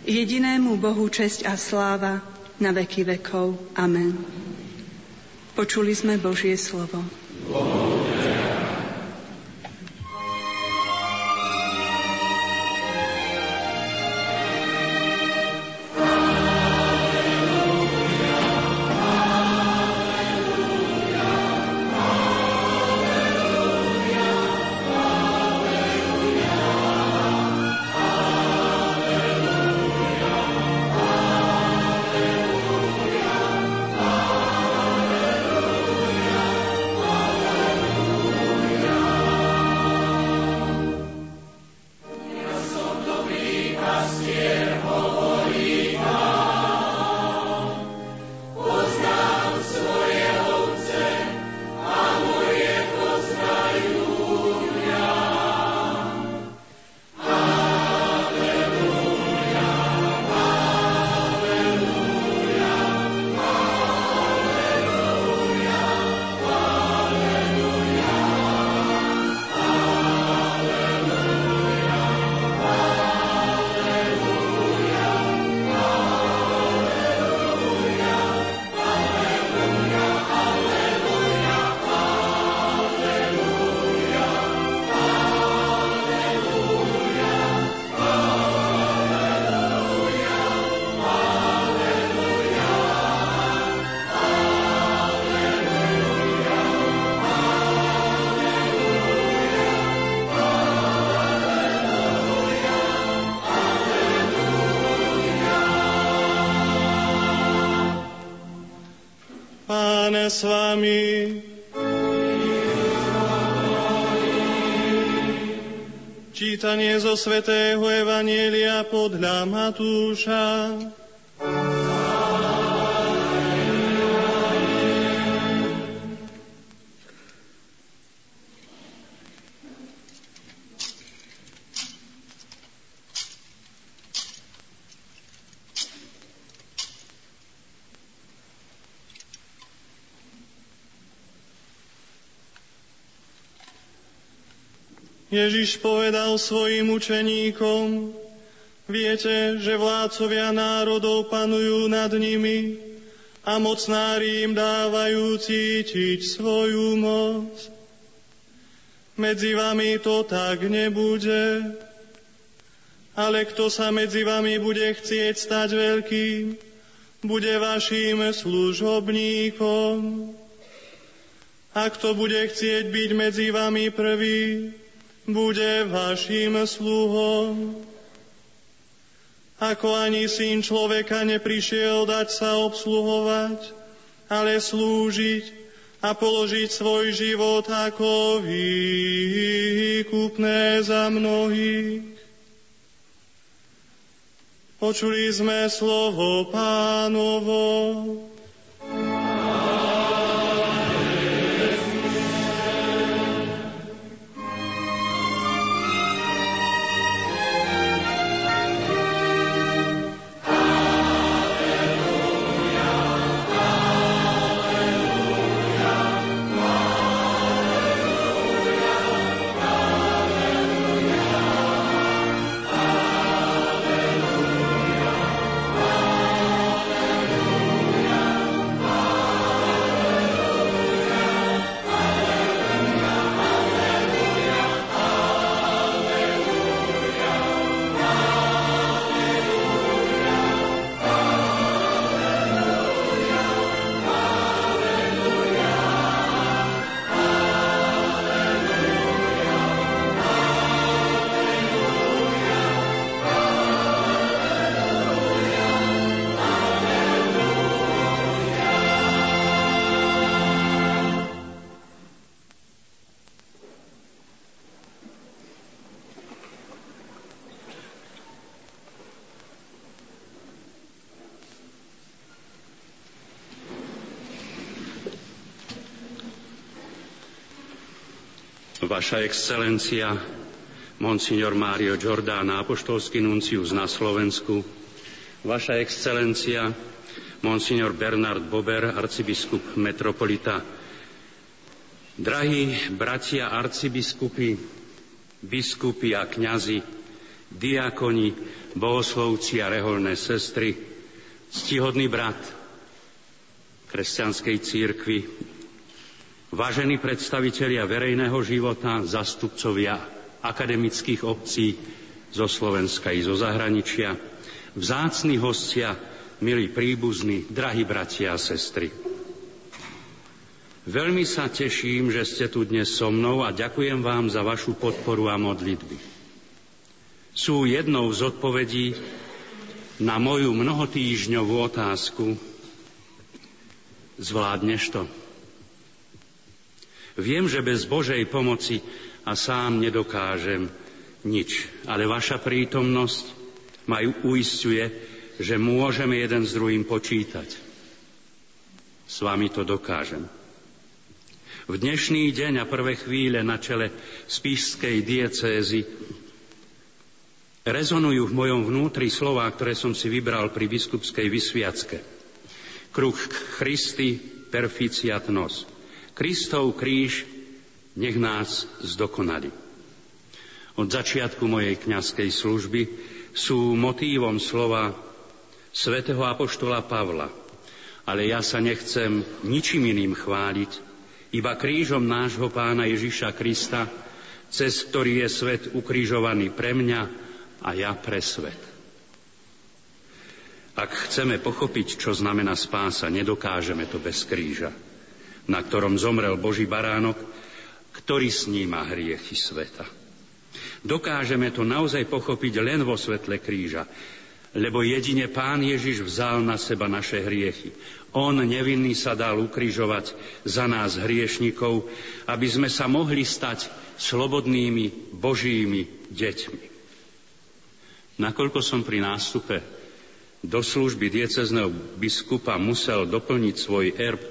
jedinému Bohu česť a sláva na veky vekov. Amen. Počuli sme Božie slovo. Amen. S vami. Čítanie zo svätého Evanielia podľa Matúša. Ježiš povedal svojim učeníkom, viete, že vládcovia národov panujú nad nimi a mocnári im dávajú cítiť svoju moc. Medzi vami to tak nebude, ale kto sa medzi vami bude chcieť stať veľkým, bude vašim služobníkom. A kto bude chcieť byť medzi vami prvý, bude vašim sluhom. Ako ani syn človeka neprišiel dať sa obsluhovať, ale slúžiť a položiť svoj život ako výkupné za mnohých. Počuli sme slovo pánovo. Vaša excelencia, monsignor Mário Giordana, apoštolský nuncius na Slovensku, Vaša excelencia, monsignor Bernard Bober, arcibiskup metropolita, drahí bratia arcibiskupy, biskupy a kňazi, diakoni, bohoslovci a reholné sestry, ctihodný brat kresťanskej církvy, Vážení predstavitelia verejného života, zastupcovia akademických obcí zo Slovenska i zo zahraničia, vzácni hostia, milí príbuzní, drahí bratia a sestry. Veľmi sa teším, že ste tu dnes so mnou a ďakujem vám za vašu podporu a modlitby. Sú jednou z odpovedí na moju mnohotýžňovú otázku Zvládneš to? Viem, že bez Božej pomoci a sám nedokážem nič, ale vaša prítomnosť ma uistuje, že môžeme jeden s druhým počítať. S vami to dokážem. V dnešný deň a prvé chvíle na čele spíšskej diecézy rezonujú v mojom vnútri slová, ktoré som si vybral pri biskupskej vysviacke. Kruh Christi perficiat nos. Kristov kríž nech nás zdokonali. Od začiatku mojej kňazskej služby sú motívom slova svätého Apoštola Pavla. Ale ja sa nechcem ničím iným chváliť, iba krížom nášho pána Ježiša Krista, cez ktorý je svet ukrižovaný pre mňa a ja pre svet. Ak chceme pochopiť, čo znamená spása, nedokážeme to bez kríža na ktorom zomrel Boží baránok, ktorý sníma hriechy sveta. Dokážeme to naozaj pochopiť len vo svetle kríža, lebo jedine Pán Ježiš vzal na seba naše hriechy. On nevinný sa dal ukrižovať za nás hriešnikov, aby sme sa mohli stať slobodnými Božími deťmi. Nakoľko som pri nástupe do služby diecezneho biskupa musel doplniť svoj erb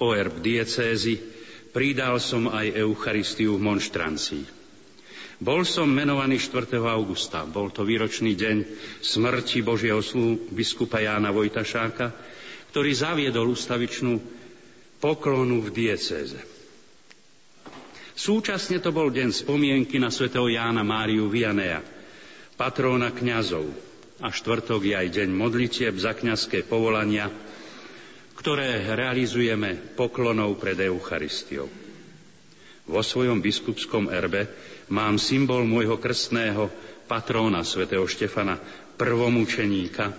o erb diecézy, pridal som aj Eucharistiu v monštrancii. Bol som menovaný 4. augusta. Bol to výročný deň smrti Božieho slú biskupa Jána Vojtašáka, ktorý zaviedol ustavičnú poklonu v diecéze. Súčasne to bol deň spomienky na svätého Jána Máriu Vianea, patróna kňazov. A štvrtok je aj deň modlitieb za kňazské povolania, ktoré realizujeme poklonou pred Eucharistiou. Vo svojom biskupskom erbe mám symbol môjho krstného patróna svätého Štefana, prvomučeníka,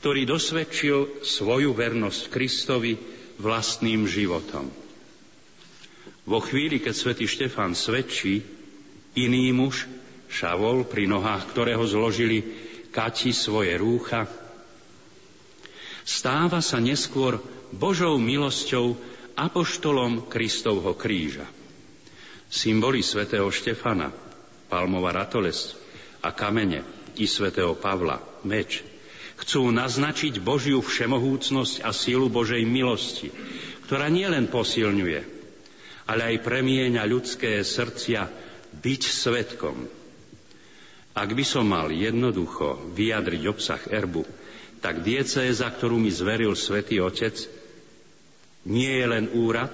ktorý dosvedčil svoju vernosť Kristovi vlastným životom. Vo chvíli, keď svätý Štefan svedčí, iný muž, Šavol, pri nohách ktorého zložili Kati svoje rúcha, stáva sa neskôr Božou milosťou apoštolom Kristovho kríža. Symboly svätého Štefana, palmová ratolesť a kamene i svätého Pavla, meč, chcú naznačiť Božiu všemohúcnosť a sílu Božej milosti, ktorá nielen posilňuje, ale aj premieňa ľudské srdcia byť svetkom. Ak by som mal jednoducho vyjadriť obsah erbu, tak diecéza, ktorú mi zveril svätý Otec, nie je len úrad,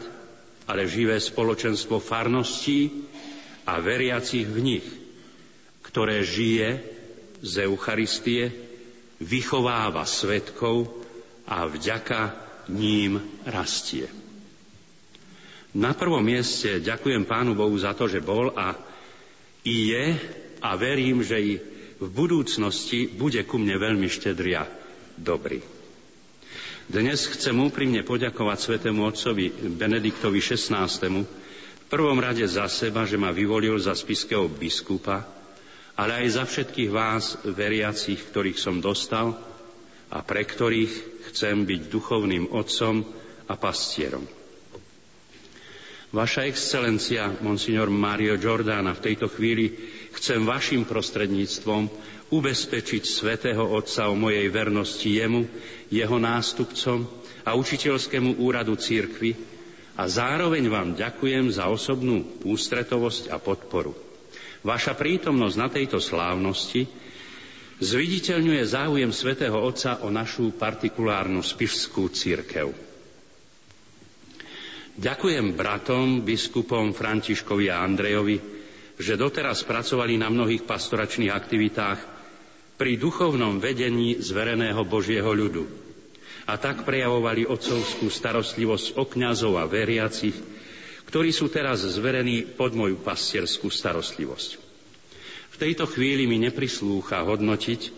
ale živé spoločenstvo farností a veriacich v nich, ktoré žije z Eucharistie, vychováva svetkov a vďaka ním rastie. Na prvom mieste ďakujem Pánu Bohu za to, že bol a i je a verím, že i v budúcnosti bude ku mne veľmi štedria dobrý. Dnes chcem úprimne poďakovať svetému otcovi Benediktovi XVI. v prvom rade za seba, že ma vyvolil za spiského biskupa, ale aj za všetkých vás, veriacich, ktorých som dostal a pre ktorých chcem byť duchovným otcom a pastierom. Vaša excelencia, monsignor Mario Giordana, v tejto chvíli chcem vašim prostredníctvom ubezpečiť svätého Otca o mojej vernosti jemu, jeho nástupcom a učiteľskému úradu církvy a zároveň vám ďakujem za osobnú ústretovosť a podporu. Vaša prítomnosť na tejto slávnosti zviditeľňuje záujem svätého Otca o našu partikulárnu spišskú církev. Ďakujem bratom, biskupom Františkovi a Andrejovi, že doteraz pracovali na mnohých pastoračných aktivitách pri duchovnom vedení zvereného Božieho ľudu a tak prejavovali otcovskú starostlivosť o kňazov a veriacich, ktorí sú teraz zverení pod moju pastierskú starostlivosť. V tejto chvíli mi neprislúcha hodnotiť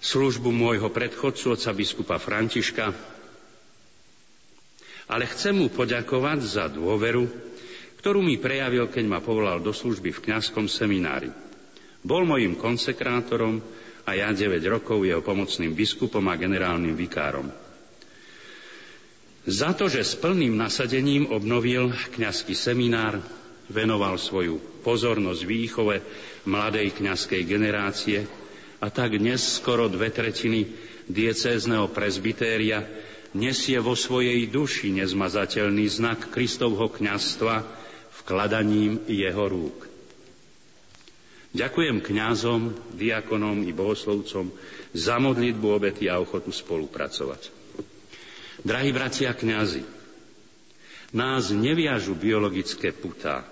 službu môjho predchodcu, otca biskupa Františka, ale chcem mu poďakovať za dôveru, ktorú mi prejavil, keď ma povolal do služby v kňazskom seminári. Bol mojim konsekrátorom a ja 9 rokov jeho pomocným biskupom a generálnym vikárom. Za to, že s plným nasadením obnovil kňazský seminár, venoval svoju pozornosť výchove mladej kňazskej generácie a tak dnes skoro dve tretiny diecézneho prezbytéria nesie vo svojej duši nezmazateľný znak Kristovho kňazstva vkladaním jeho rúk. Ďakujem kňazom, diakonom i bohoslovcom za modlitbu, obety a ochotu spolupracovať. Drahí bratia kňazi, nás neviažu biologické putá,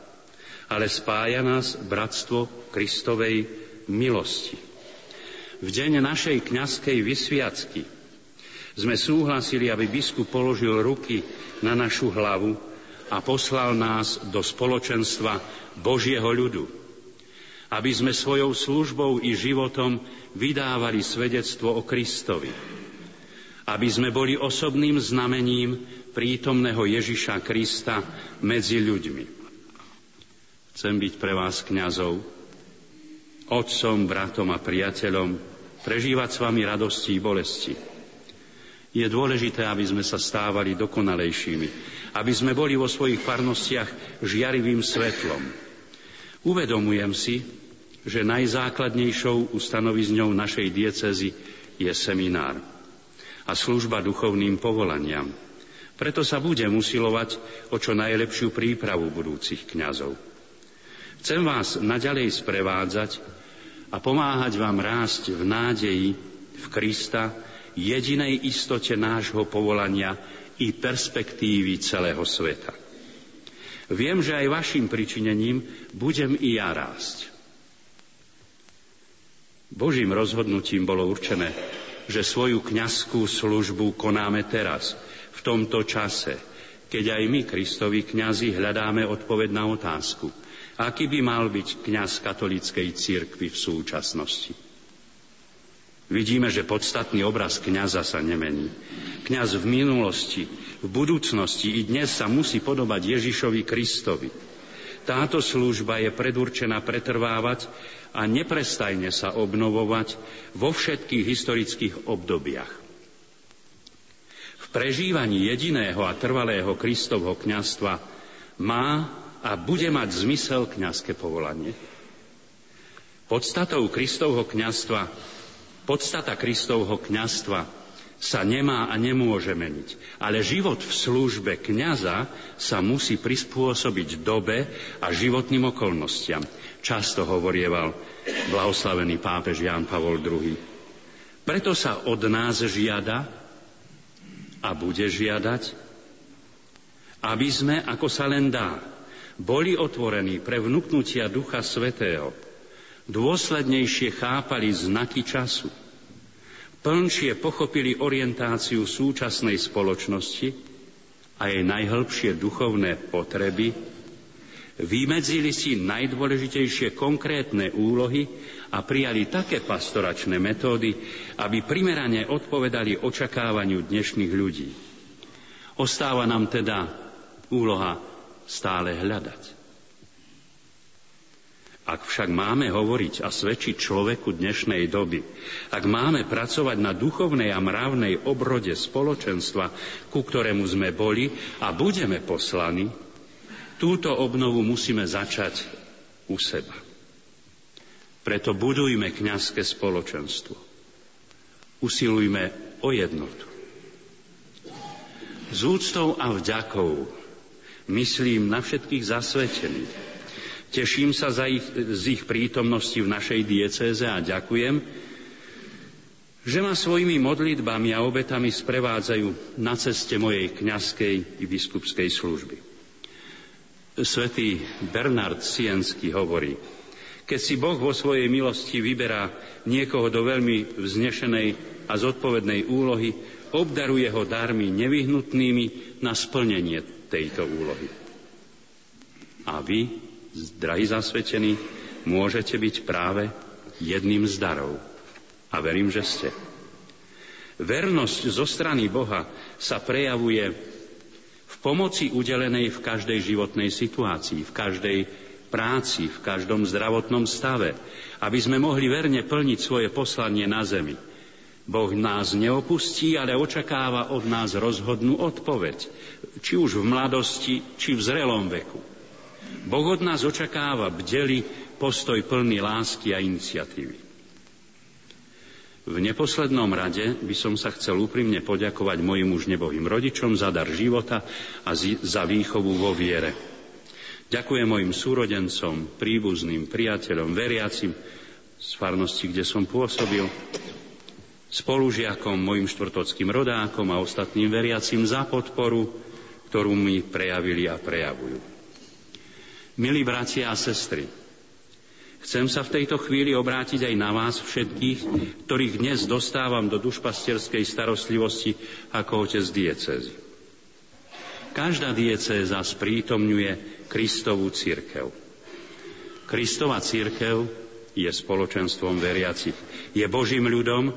ale spája nás bratstvo Kristovej milosti. V deň našej kňazskej vysviacky sme súhlasili, aby biskup položil ruky na našu hlavu a poslal nás do spoločenstva Božieho ľudu. Aby sme svojou službou i životom vydávali svedectvo o Kristovi. Aby sme boli osobným znamením prítomného Ježiša Krista medzi ľuďmi. Chcem byť pre vás kňazov, otcom, bratom a priateľom, prežívať s vami radosti i bolesti je dôležité, aby sme sa stávali dokonalejšími, aby sme boli vo svojich farnostiach žiarivým svetlom. Uvedomujem si, že najzákladnejšou ustanovizňou našej diecezy je seminár a služba duchovným povolaniam. Preto sa budem usilovať o čo najlepšiu prípravu budúcich kňazov. Chcem vás naďalej sprevádzať a pomáhať vám rásť v nádeji v Krista, jedinej istote nášho povolania i perspektívy celého sveta. Viem, že aj vašim pričinením budem i ja rásť. Božím rozhodnutím bolo určené že svoju kňazskú službu konáme teraz, v tomto čase, keď aj my, Kristovi kňazi, hľadáme odpoveď na otázku, aký by mal byť kňaz katolíckej cirkvi v súčasnosti. Vidíme, že podstatný obraz kňaza sa nemení. Kňaz v minulosti, v budúcnosti i dnes sa musí podobať Ježišovi Kristovi. Táto služba je predurčená pretrvávať a neprestajne sa obnovovať vo všetkých historických obdobiach. V prežívaní jediného a trvalého Kristovho kňastva má a bude mať zmysel kňazské povolanie. Podstatou Kristovho kňastva Podstata Kristovho kňastva sa nemá a nemôže meniť. Ale život v službe kňaza sa musí prispôsobiť dobe a životným okolnostiam. Často hovorieval blahoslavený pápež Ján Pavol II. Preto sa od nás žiada a bude žiadať, aby sme, ako sa len dá, boli otvorení pre vnúknutia Ducha Svetého – dôslednejšie chápali znaky času, plnšie pochopili orientáciu súčasnej spoločnosti a jej najhlbšie duchovné potreby, vymedzili si najdôležitejšie konkrétne úlohy a prijali také pastoračné metódy, aby primerane odpovedali očakávaniu dnešných ľudí. Ostáva nám teda úloha stále hľadať. Ak však máme hovoriť a svedčiť človeku dnešnej doby, ak máme pracovať na duchovnej a mravnej obrode spoločenstva, ku ktorému sme boli a budeme poslani, túto obnovu musíme začať u seba. Preto budujme kňazské spoločenstvo. Usilujme o jednotu. Z úctou a vďakou myslím na všetkých zasvetených, Teším sa za ich, z ich prítomnosti v našej diecéze a ďakujem, že ma svojimi modlitbami a obetami sprevádzajú na ceste mojej kňazskej i biskupskej služby. Svetý Bernard Siensky hovorí, keď si Boh vo svojej milosti vyberá niekoho do veľmi vznešenej a zodpovednej úlohy, obdaruje ho darmi nevyhnutnými na splnenie tejto úlohy. A vy, drahí zasvetení, môžete byť práve jedným z darov. A verím, že ste. Vernosť zo strany Boha sa prejavuje v pomoci udelenej v každej životnej situácii, v každej práci, v každom zdravotnom stave, aby sme mohli verne plniť svoje poslanie na zemi. Boh nás neopustí, ale očakáva od nás rozhodnú odpoveď, či už v mladosti, či v zrelom veku. Boh od nás očakáva bdeli postoj plný lásky a iniciatívy. V neposlednom rade by som sa chcel úprimne poďakovať mojim už nebohým rodičom za dar života a za výchovu vo viere. Ďakujem mojim súrodencom, príbuzným, priateľom, veriacim z farnosti, kde som pôsobil, spolužiakom, mojim štvrtockým rodákom a ostatným veriacim za podporu, ktorú mi prejavili a prejavujú. Milí bratia a sestry, chcem sa v tejto chvíli obrátiť aj na vás všetkých, ktorých dnes dostávam do dušpastierskej starostlivosti ako otec diecézy. Každá diecéza sprítomňuje Kristovú církev. Kristova církev je spoločenstvom veriacich. Je Božím ľudom,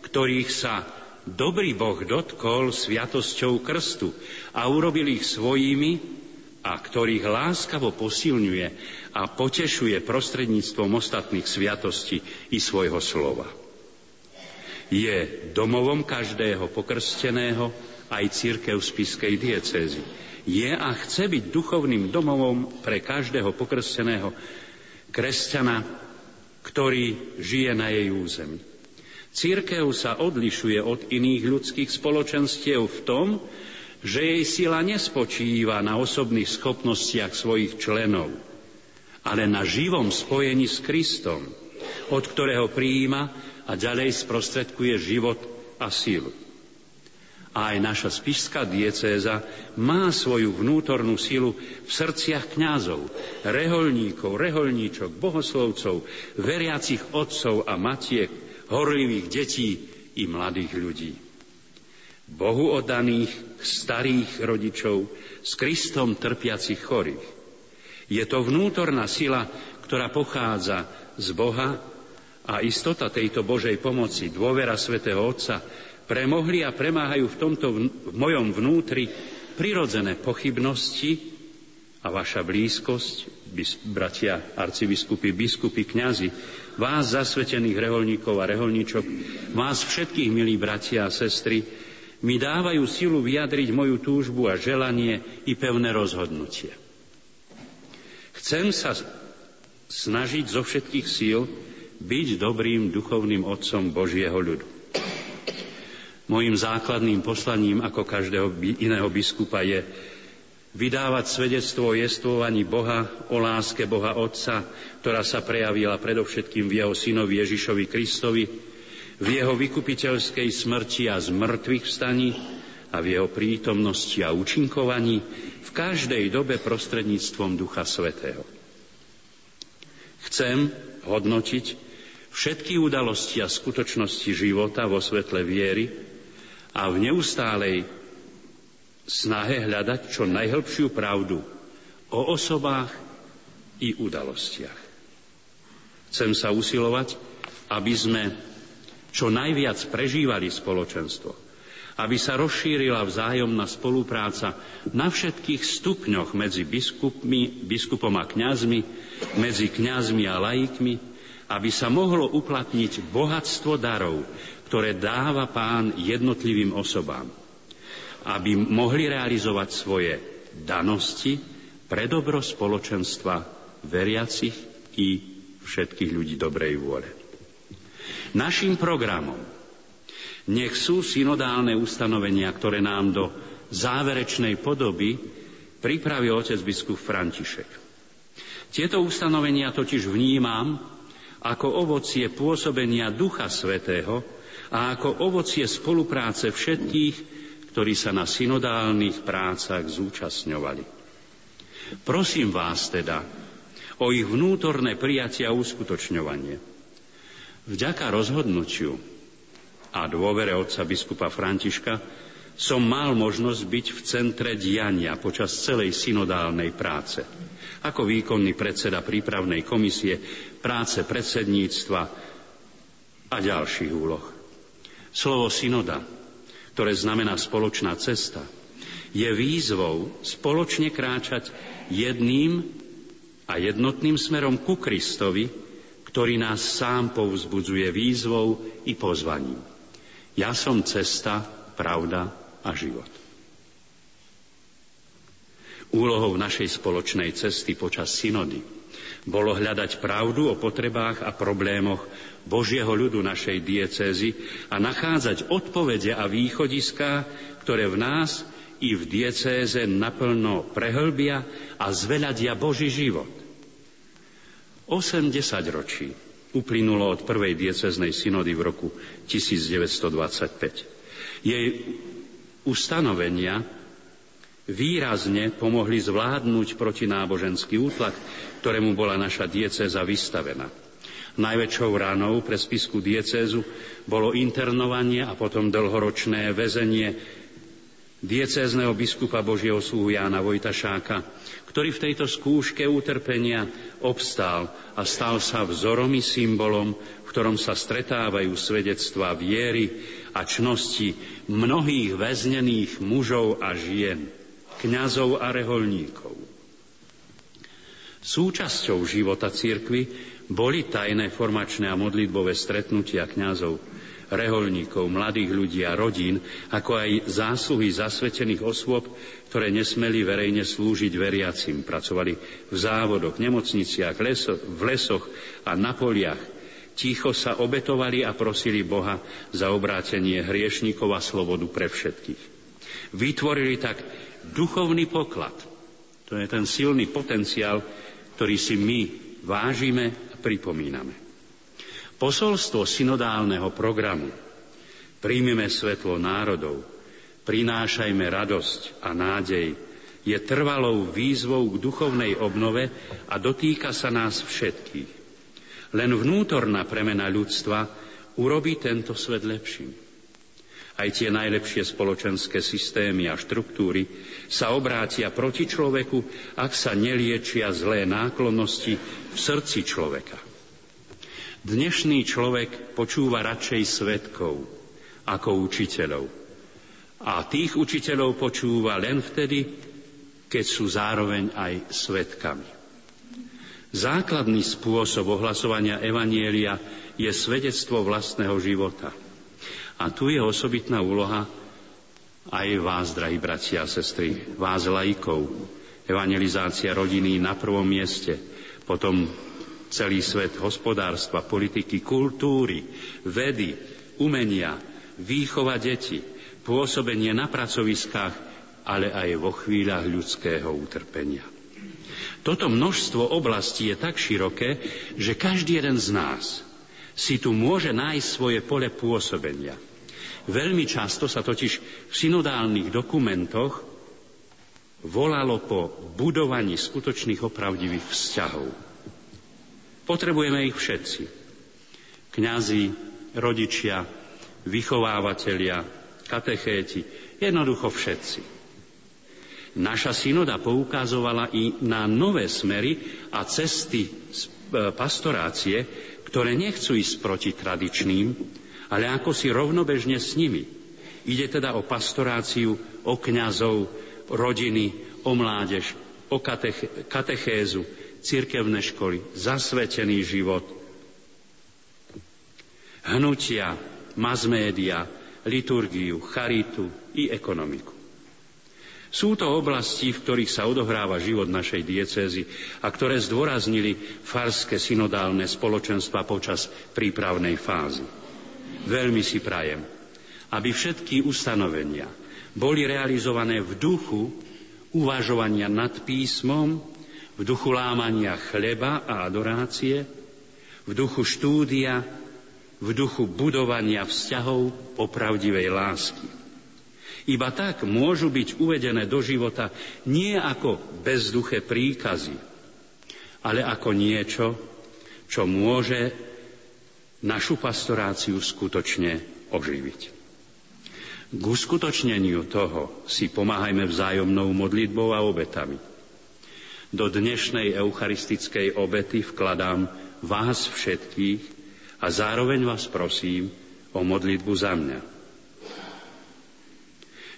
ktorých sa dobrý Boh dotkol sviatosťou krstu a urobil ich svojimi a ktorých láskavo posilňuje a potešuje prostredníctvom ostatných sviatostí i svojho slova. Je domovom každého pokrsteného aj církev spiskej diecézy. Je a chce byť duchovným domovom pre každého pokrsteného kresťana, ktorý žije na jej území. Církev sa odlišuje od iných ľudských spoločenstiev v tom, že jej sila nespočíva na osobných schopnostiach svojich členov, ale na živom spojení s Kristom, od ktorého prijíma a ďalej sprostredkuje život a silu. A aj naša spišská diecéza má svoju vnútornú silu v srdciach kňazov, reholníkov, reholníčok, bohoslovcov, veriacich otcov a matiek, horlivých detí i mladých ľudí. Bohu oddaných starých rodičov s Kristom trpiacich chorých. Je to vnútorná sila, ktorá pochádza z Boha a istota tejto Božej pomoci, dôvera svätého Otca, premohli a premáhajú v tomto v, v mojom vnútri prirodzené pochybnosti a vaša blízkosť, bratia arcibiskupy, biskupy, kňazi, vás zasvetených reholníkov a reholníčok, vás všetkých, milí bratia a sestry, mi dávajú silu vyjadriť moju túžbu a želanie i pevné rozhodnutie. Chcem sa snažiť zo všetkých síl byť dobrým duchovným otcom Božieho ľudu. Mojím základným poslaním ako každého iného biskupa je vydávať svedectvo o jestvovaní Boha, o láske Boha Otca, ktorá sa prejavila predovšetkým v jeho synovi Ježišovi Kristovi, v jeho vykupiteľskej smrti a zmrtvých vstaní a v jeho prítomnosti a účinkovaní v každej dobe prostredníctvom Ducha Svetého. Chcem hodnotiť všetky udalosti a skutočnosti života vo svetle viery a v neustálej snahe hľadať čo najhlbšiu pravdu o osobách i udalostiach. Chcem sa usilovať, aby sme čo najviac prežívali spoločenstvo, aby sa rozšírila vzájomná spolupráca na všetkých stupňoch medzi biskupmi, biskupom a kňazmi, medzi kňazmi a laikmi, aby sa mohlo uplatniť bohatstvo darov, ktoré dáva pán jednotlivým osobám, aby mohli realizovať svoje danosti pre dobro spoločenstva veriacich i všetkých ľudí dobrej vôle. Naším programom nech sú synodálne ustanovenia, ktoré nám do záverečnej podoby pripraví otec biskup František. Tieto ustanovenia totiž vnímam ako ovocie pôsobenia Ducha Svetého a ako ovocie spolupráce všetkých, ktorí sa na synodálnych prácach zúčastňovali. Prosím vás teda o ich vnútorné prijatie a uskutočňovanie. Vďaka rozhodnutiu a dôvere otca biskupa Františka som mal možnosť byť v centre diania počas celej synodálnej práce. Ako výkonný predseda prípravnej komisie, práce predsedníctva a ďalších úloh. Slovo synoda, ktoré znamená spoločná cesta, je výzvou spoločne kráčať jedným a jednotným smerom ku Kristovi, ktorý nás sám povzbudzuje výzvou i pozvaním. Ja som cesta, pravda a život. Úlohou našej spoločnej cesty počas synody bolo hľadať pravdu o potrebách a problémoch Božieho ľudu našej diecézy a nachádzať odpovede a východiská, ktoré v nás i v diecéze naplno prehlbia a zveľadia Boží život. 80 ročí uplynulo od prvej dieceznej synody v roku 1925. Jej ustanovenia výrazne pomohli zvládnuť protináboženský útlak, ktorému bola naša diecéza vystavená. Najväčšou ranou pre spisku diecézu bolo internovanie a potom dlhoročné väzenie diecézneho biskupa Božieho sluhu Jána Vojtašáka, ktorý v tejto skúške utrpenia obstál a stal sa vzorom i symbolom, v ktorom sa stretávajú svedectvá viery a čnosti mnohých väznených mužov a žien, kňazov a reholníkov. Súčasťou života cirkvy boli tajné formačné a modlitbové stretnutia kňazov, reholníkov, mladých ľudí a rodín, ako aj zásluhy zasvetených osôb, ktoré nesmeli verejne slúžiť veriacim. Pracovali v závodoch, nemocniciach, leso, v lesoch a na poliach. Ticho sa obetovali a prosili Boha za obrátenie hriešnikov a slobodu pre všetkých. Vytvorili tak duchovný poklad. To je ten silný potenciál, ktorý si my vážime a pripomíname. Posolstvo synodálneho programu Príjmime svetlo národov, prinášajme radosť a nádej je trvalou výzvou k duchovnej obnove a dotýka sa nás všetkých. Len vnútorná premena ľudstva urobí tento svet lepším. Aj tie najlepšie spoločenské systémy a štruktúry sa obrátia proti človeku, ak sa neliečia zlé náklonnosti v srdci človeka. Dnešný človek počúva radšej svetkov ako učiteľov. A tých učiteľov počúva len vtedy, keď sú zároveň aj svetkami. Základný spôsob ohlasovania Evanielia je svedectvo vlastného života – a tu je osobitná úloha aj vás, drahí bratia a sestry, vás laikov. Evangelizácia rodiny na prvom mieste, potom celý svet hospodárstva, politiky, kultúry, vedy, umenia, výchova detí, pôsobenie na pracoviskách, ale aj vo chvíľach ľudského utrpenia. Toto množstvo oblastí je tak široké, že každý jeden z nás si tu môže nájsť svoje pole pôsobenia. Veľmi často sa totiž v synodálnych dokumentoch volalo po budovaní skutočných opravdivých vzťahov. Potrebujeme ich všetci. Kňazi, rodičia, vychovávateľia, katechéti, jednoducho všetci. Naša synoda poukazovala i na nové smery a cesty e, pastorácie, ktoré nechcú ísť proti tradičným, ale ako si rovnobežne s nimi. Ide teda o pastoráciu, o kňazov, rodiny, o mládež, o katech- katechézu, cirkevné školy, zasvetený život, hnutia, masmédia, liturgiu, charitu i ekonomiku. Sú to oblasti, v ktorých sa odohráva život našej diecézy a ktoré zdôraznili farské synodálne spoločenstva počas prípravnej fázy. Veľmi si prajem, aby všetky ustanovenia boli realizované v duchu uvažovania nad písmom, v duchu lámania chleba a adorácie, v duchu štúdia, v duchu budovania vzťahov opravdivej lásky. Iba tak môžu byť uvedené do života nie ako bezduché príkazy, ale ako niečo, čo môže našu pastoráciu skutočne oživiť. K uskutočneniu toho si pomáhajme vzájomnou modlitbou a obetami. Do dnešnej eucharistickej obety vkladám vás všetkých a zároveň vás prosím o modlitbu za mňa.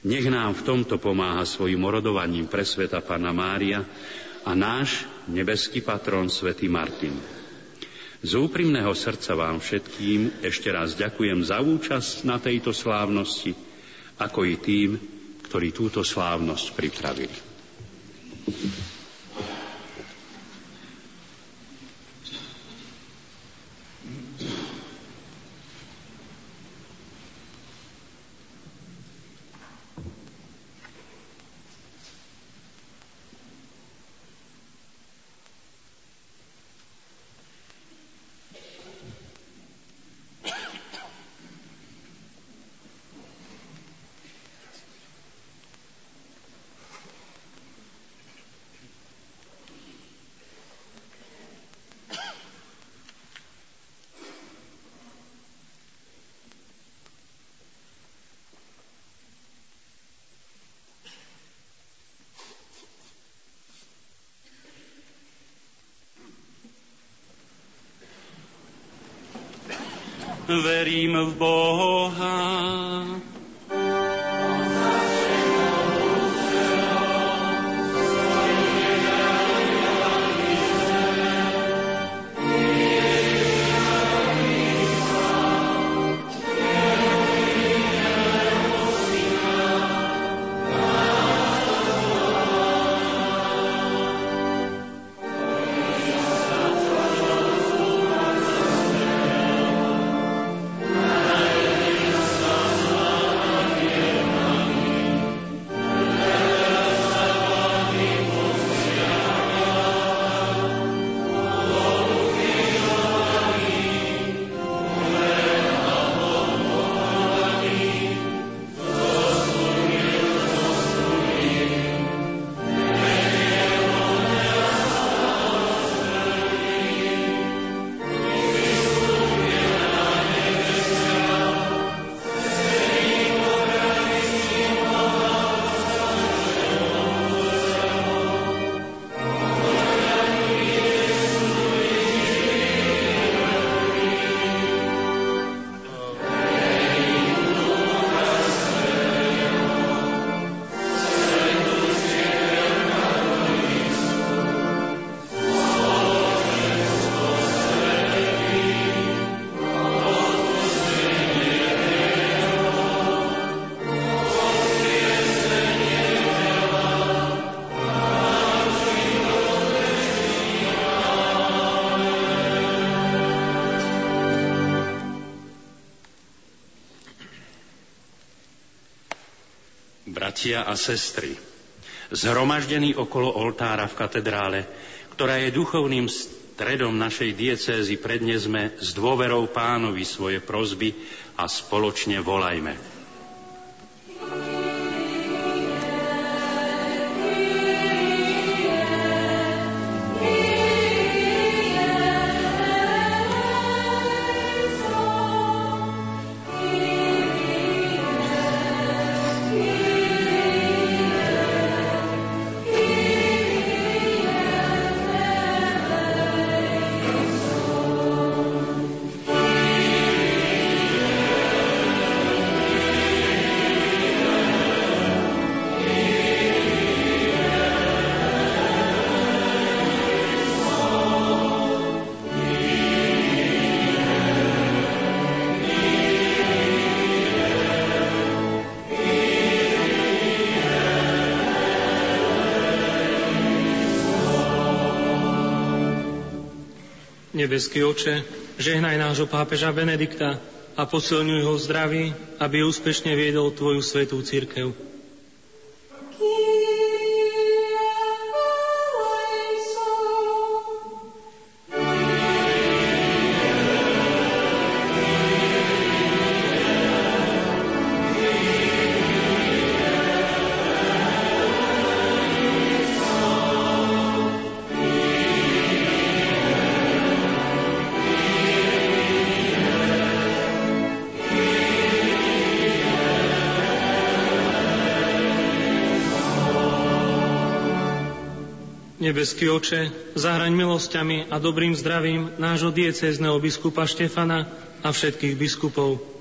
Nech nám v tomto pomáha svojim orodovaním pre sveta Pana Mária a náš nebeský patron svätý Martin. Z úprimného srdca vám všetkým ešte raz ďakujem za účasť na tejto slávnosti, ako i tým, ktorí túto slávnosť pripravili. Verím v Boha, bratia a sestry, zhromaždení okolo oltára v katedrále, ktorá je duchovným stredom našej diecézy, prednesme s dôverou pánovi svoje prozby a spoločne volajme. Nebeský oče, žehnaj nášho pápeža Benedikta a posilňuj ho zdraví, aby úspešne viedol Tvoju svetú církev. Nebeský oče, zahraň milosťami a dobrým zdravím nášho diecézneho biskupa Štefana a všetkých biskupov.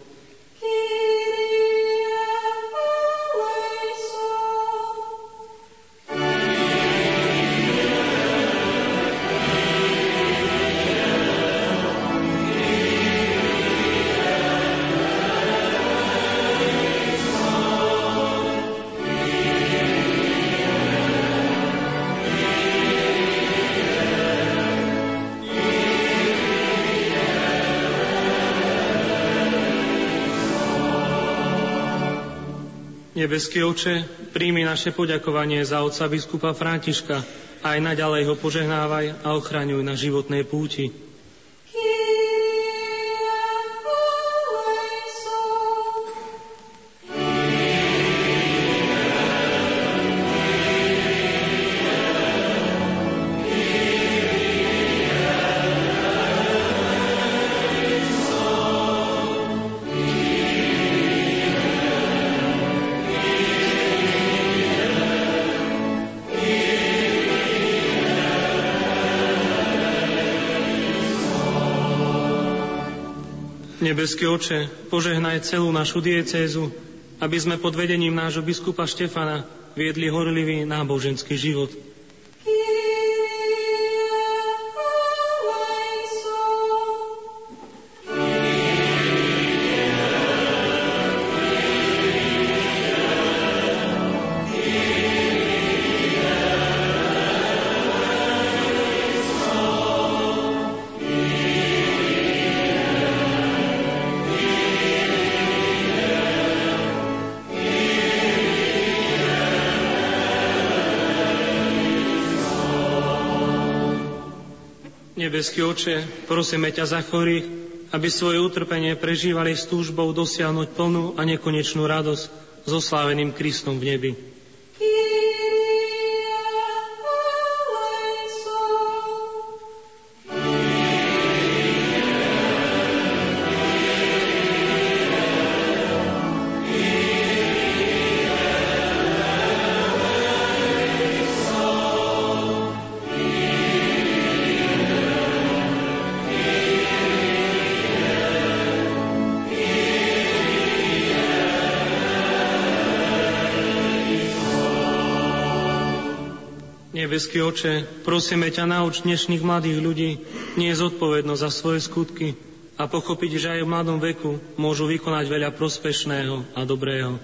Nebeský oče, príjmi naše poďakovanie za otca biskupa Františka a aj naďalej ho požehnávaj a ochraňuj na životnej púti. Nebeský oče, požehnaj celú našu diecézu, aby sme pod vedením nášho biskupa Štefana viedli horlivý náboženský život. Nebeský oče, prosíme ťa za chorých, aby svoje utrpenie prežívali s túžbou dosiahnuť plnú a nekonečnú radosť so sláveným Kristom v nebi. Nebeský oče, prosíme ťa nauč dnešných mladých ľudí nie je zodpovednosť za svoje skutky a pochopiť, že aj v mladom veku môžu vykonať veľa prospešného a dobrého.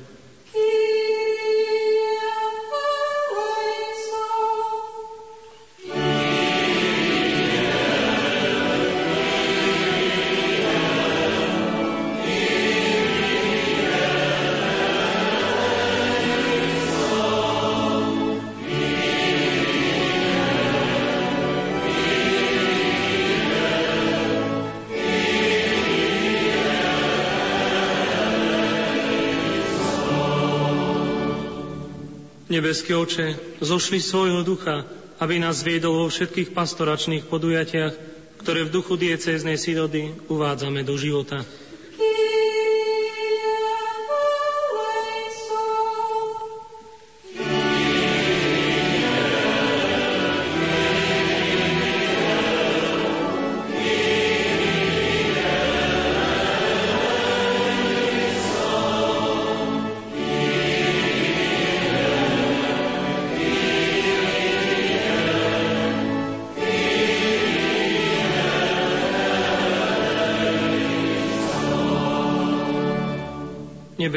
Nebeský oče, zošli svojho ducha, aby nás viedol vo všetkých pastoračných podujatiach, ktoré v duchu diecéznej synody uvádzame do života.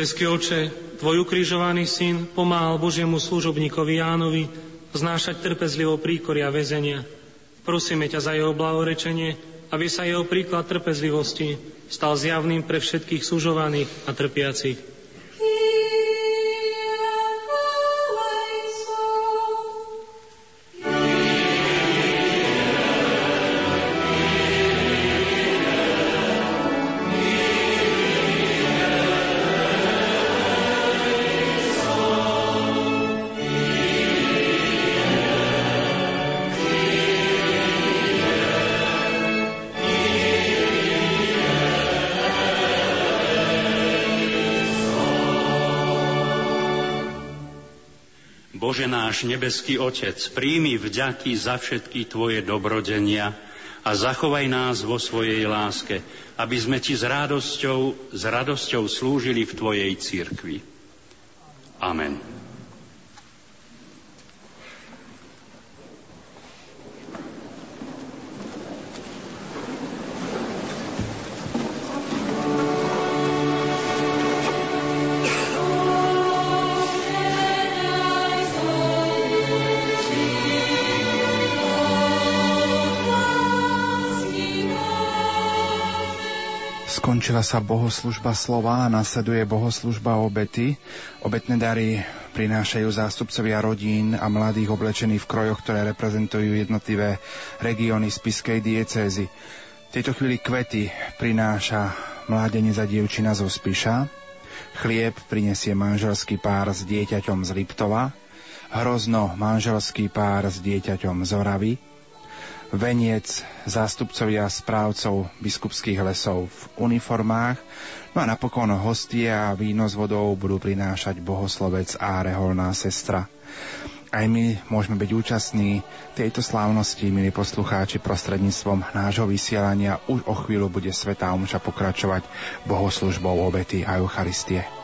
Nebeský oče, tvoj ukrižovaný syn pomáhal Božiemu služobníkovi Jánovi znášať trpezlivo príkoria väzenia. Prosíme ťa za jeho blahorečenie, aby sa jeho príklad trpezlivosti stal zjavným pre všetkých sužovaných a trpiacich. Bože náš nebeský Otec, príjmi vďaky za všetky Tvoje dobrodenia a zachovaj nás vo svojej láske, aby sme Ti s radosťou, s radosťou slúžili v Tvojej církvi. Amen. Skončila sa bohoslužba slova a nasleduje bohoslužba obety. Obetné dary prinášajú zástupcovia rodín a mladých oblečených v krojoch, ktoré reprezentujú jednotlivé regióny spiskej diecézy. V tejto chvíli kvety prináša mládenec a dievčina zo Spiša. Chlieb prinesie manželský pár s dieťaťom z Liptova. Hrozno manželský pár s dieťaťom z Oravy veniec zástupcovia správcov biskupských lesov v uniformách, no a napokon hostia a víno s vodou budú prinášať bohoslovec a reholná sestra. Aj my môžeme byť účastní tejto slávnosti, milí poslucháči, prostredníctvom nášho vysielania. Už o chvíľu bude Svetá Omša pokračovať bohoslužbou obety a Eucharistie.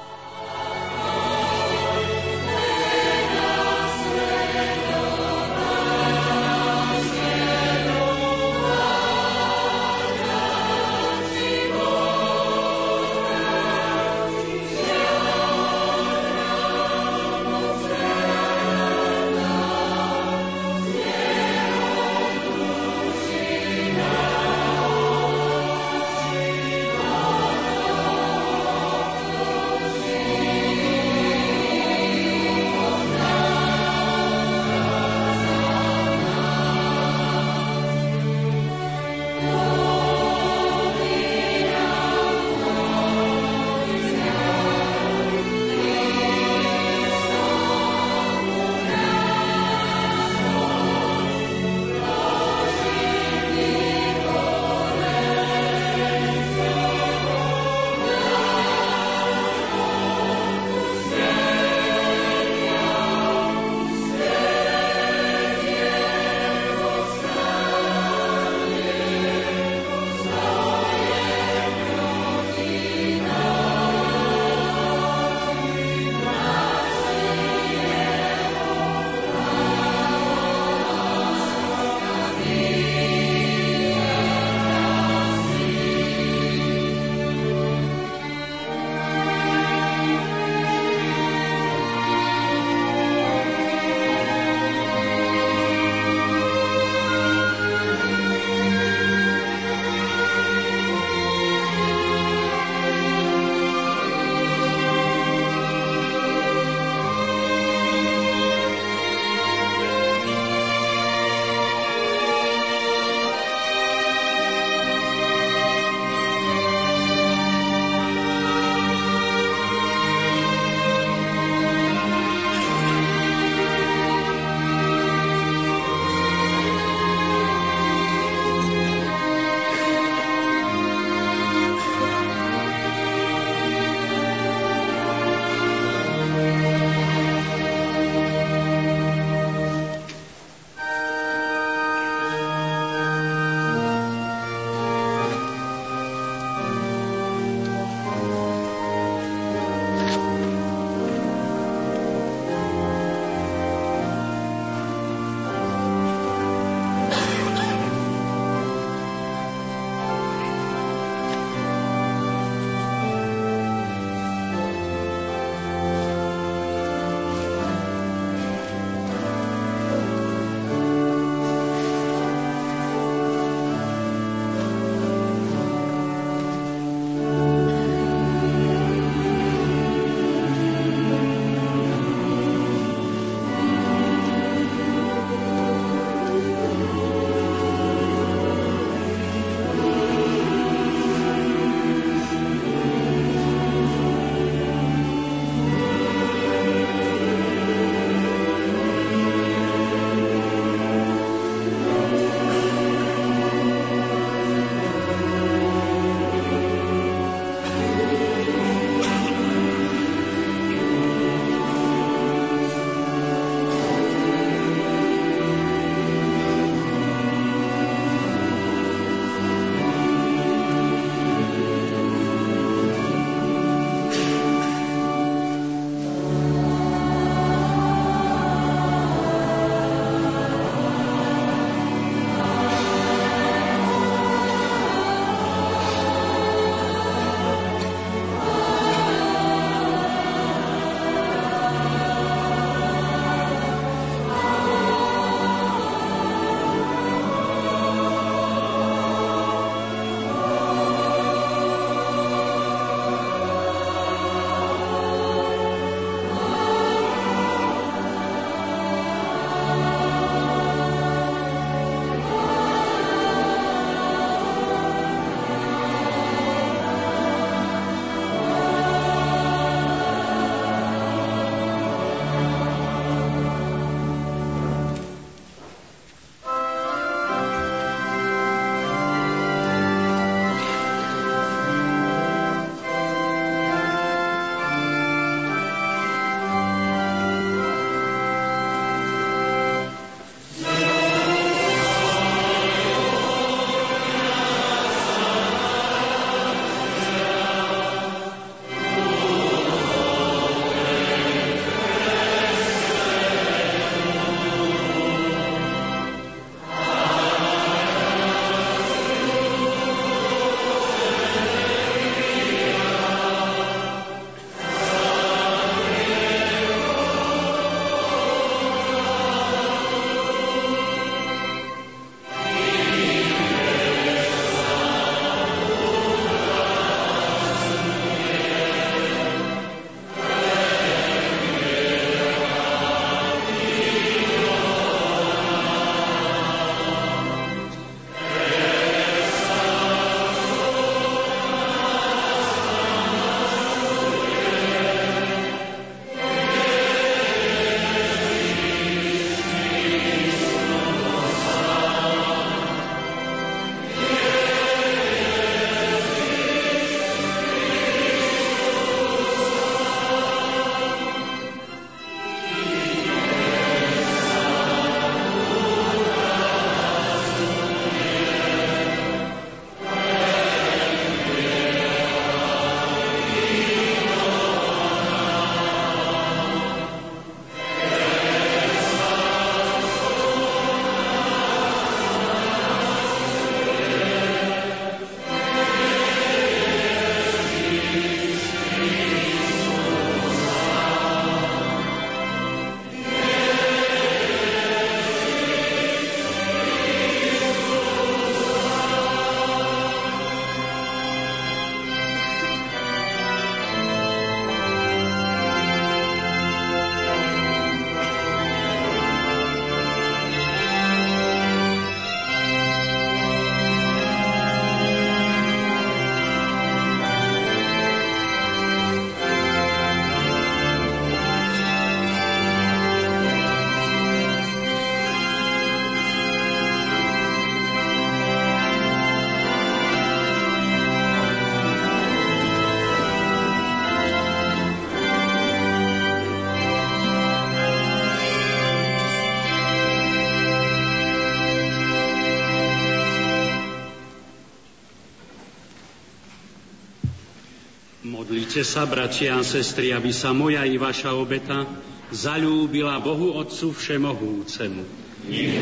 Modlite sa, bratia a sestry, aby sa moja i vaša obeta zalúbila Bohu Otcu Všemohúcemu. Nech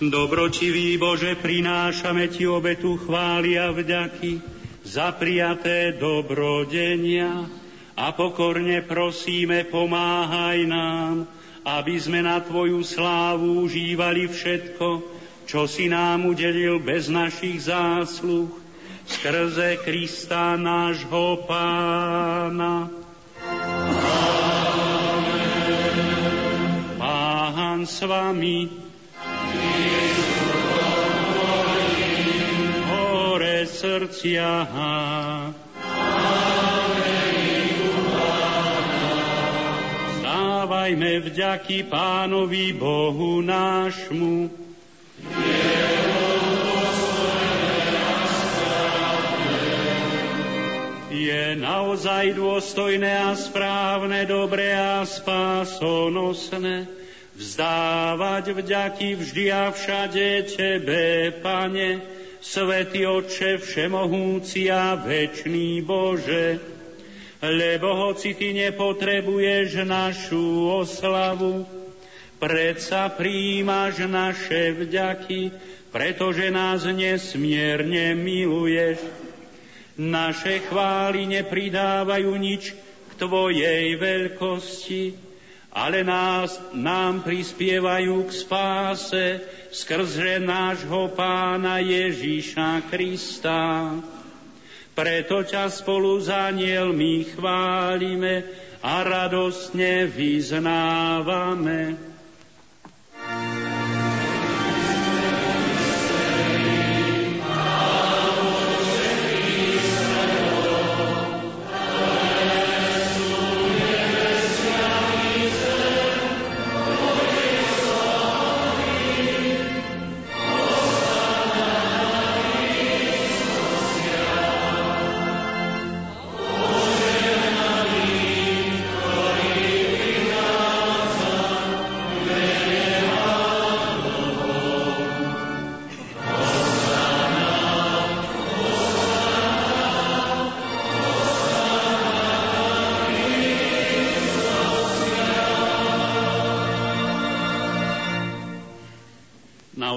Dobročivý Bože, prinášame Ti obetu chvály a vďaky za prijaté dobrodenia pokorne prosíme, pomáhaj nám, aby sme na Tvoju slávu užívali všetko, čo si nám udelil bez našich zásluh, skrze Krista nášho Pána. Amen. Pán s vami, Hore srdcia. Stávajme vďaky Pánovi Bohu nášmu. Je naozaj dôstojné a správne, dobré a spásonosné, vzdávať vďaky vždy a všade Tebe, Pane, Svetý Otče Všemohúci a Večný Bože, lebo hoci Ty nepotrebuješ našu oslavu, predsa príjmaš naše vďaky, pretože nás nesmierne miluješ. Naše chvály nepridávajú nič k Tvojej veľkosti, ale nás, nám prispievajú k spáse skrze nášho pána Ježíša Krista. Preto ťa spolu s anielmi chválime a radostne vyznávame.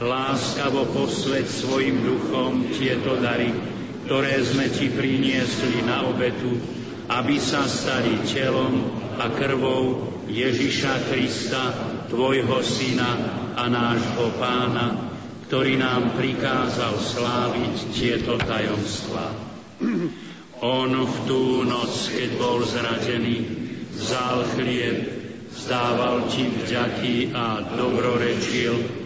láskavo posved svojim duchom tieto dary, ktoré sme ti priniesli na obetu, aby sa stali telom a krvou Ježiša Krista, Tvojho Syna a nášho Pána, ktorý nám prikázal sláviť tieto tajomstvá. On v tú noc, keď bol zradený, vzal chlieb, vzdával ti vďaky a dobrorečil,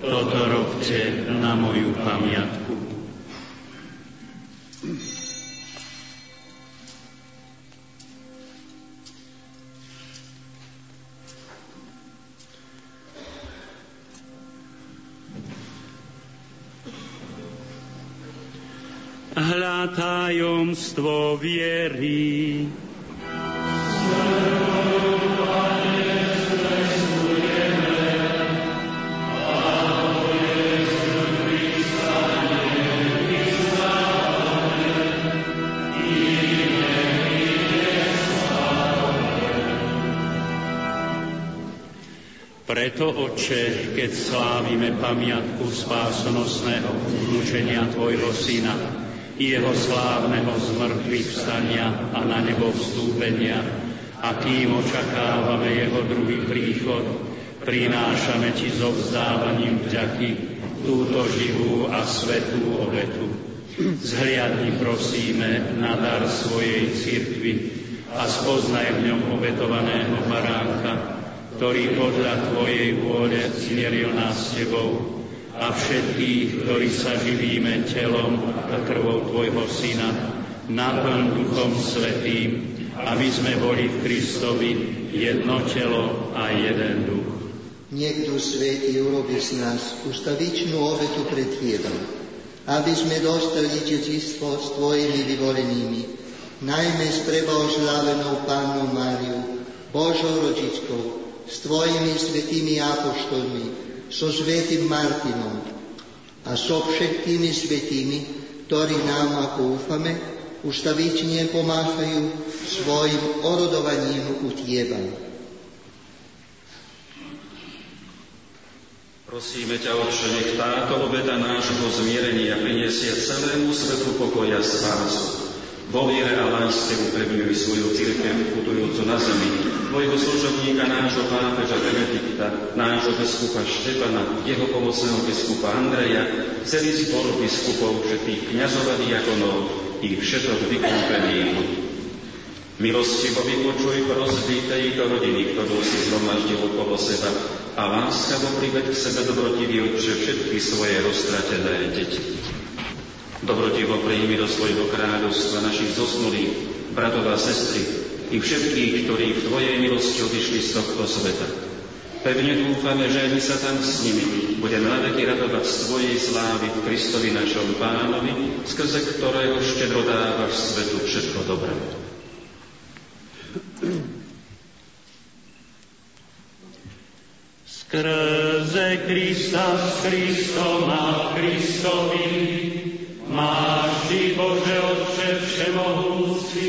toto robte na moju pamiatku. Hľa tajomstvo viery. Sláva Preto, Oče, keď slávime pamiatku spásonosného učenia Tvojho Syna jeho slávneho zmrtvých vstania a na nebo vstúpenia, a kým očakávame jeho druhý príchod, prinášame Ti so vzdávaním vďaky túto živú a svetú obetu. Zhliadni prosíme na dar svojej cirkvi a spoznaj v ňom obetovaného baránka, ktorý podľa Tvojej vôle zmieril nás s Tebou a všetkých, ktorí sa živíme telom a krvou Tvojho Syna, naplň Duchom Svetým, aby sme boli v Kristovi jedno telo a jeden duch. Nech Duch Svetý urobi z nás ustavičnú obetu pred Tebou, aby sme dostali dedičstvo s Tvojimi vyvolenými, najmä s prebožlávenou Pánu Máriu, Božou rodičkou, s Tvojimi svetými apoštolmi, so svetým Martinom a so všetkými svetými, ktorí nám, ako úfame, ustavične pomáhajú svojim orodovaním u Tieba. Prosíme ťa, Otče, nech táto obeta nášho zmierenia priniesie celému svetu pokoja spásu vo viere a láske upevňuj svoju církev putujúcu na zemi, tvojho služobníka, nášho pápeža Benedikta, nášho biskupa Štepana, jeho pomocného biskupa Andreja, celý zbor biskupov, všetkých kniazov a diakonov i všetok vykúpených Milostivo vypočuj prosby tejto rodiny, ktorú si zhromaždil okolo seba a láskavo priveď k sebe dobrotivý Otče všetky svoje roztratené deti. Dobrotivo príjmi do svojho kráľovstva našich zosnulých, bratov a sestry i všetkých, ktorí v Tvojej milosti odišli z tohto sveta. Pevne dúfame, že my sa tam s nimi budeme naveky radovať z Tvojej slávy Kristovi našom Pánovi, skrze ktorého štedro dávaš svetu všetko dobré. Skrze Krista, s Kristom a Kristovi, Máš Ty, Bože Otče Všemohúci,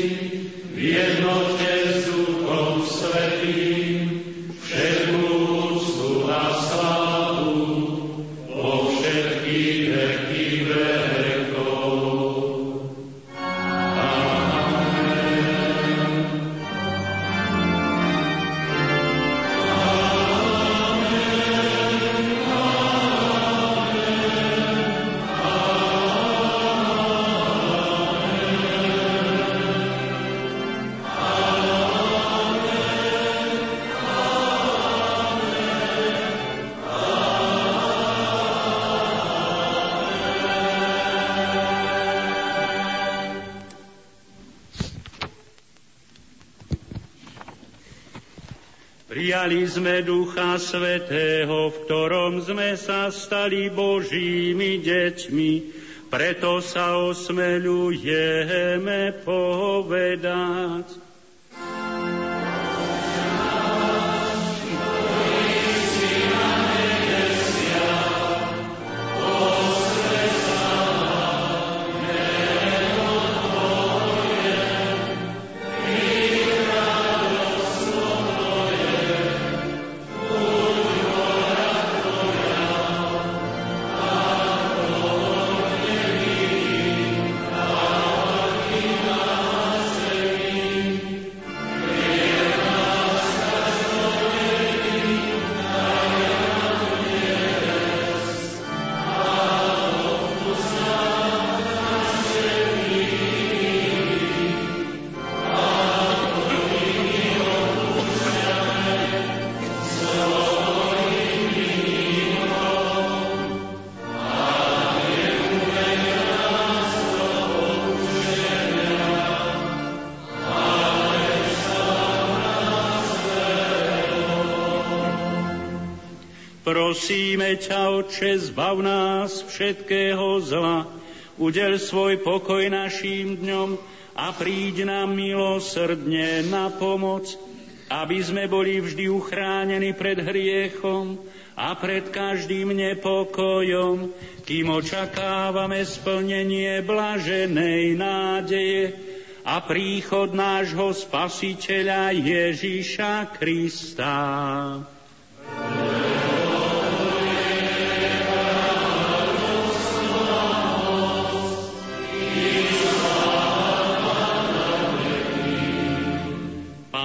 v jednote s Prijali sme Ducha Svetého, v ktorom sme sa stali Božími deťmi, preto sa osmeľujeme povedať. Prosíme ťa, Otče, zbav nás všetkého zla, udel svoj pokoj našim dňom a príď nám milosrdne na pomoc, aby sme boli vždy uchránení pred hriechom a pred každým nepokojom, kým očakávame splnenie blaženej nádeje a príchod nášho Spasiteľa Ježíša Krista.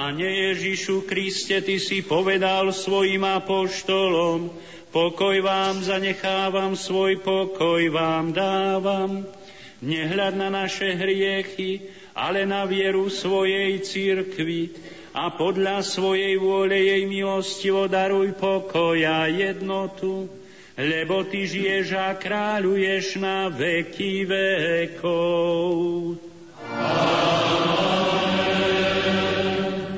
Pane Ježišu Kriste, Ty si povedal svojim apoštolom, pokoj vám zanechávam, svoj pokoj vám dávam. Nehľad na naše hriechy, ale na vieru svojej církvy a podľa svojej vôle jej milostivo daruj pokoj a jednotu, lebo Ty žiješ a kráľuješ na veky vekov.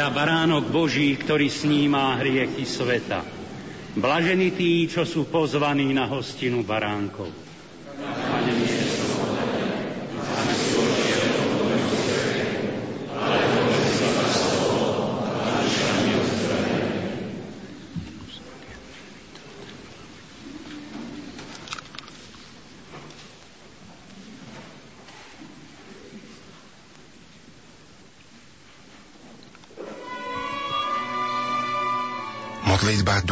Hľa baránok Boží, ktorý snímá hriechy sveta. Blažení tí, čo sú pozvaní na hostinu baránkov.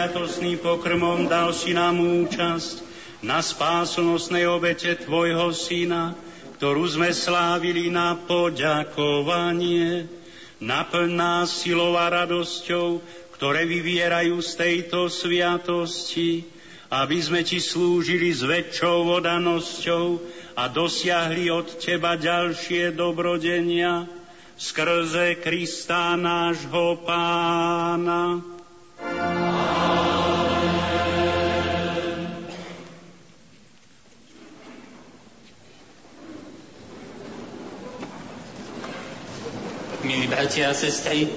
Sviatosným pokrmom dal si nám účasť na spásonosnej obete Tvojho Syna, ktorú sme slávili na poďakovanie. Naplň nás silou a radosťou, ktoré vyvierajú z tejto sviatosti, aby sme Ti slúžili s väčšou odanosťou a dosiahli od Teba ďalšie dobrodenia skrze Krista nášho Pána. Bratia a sestry,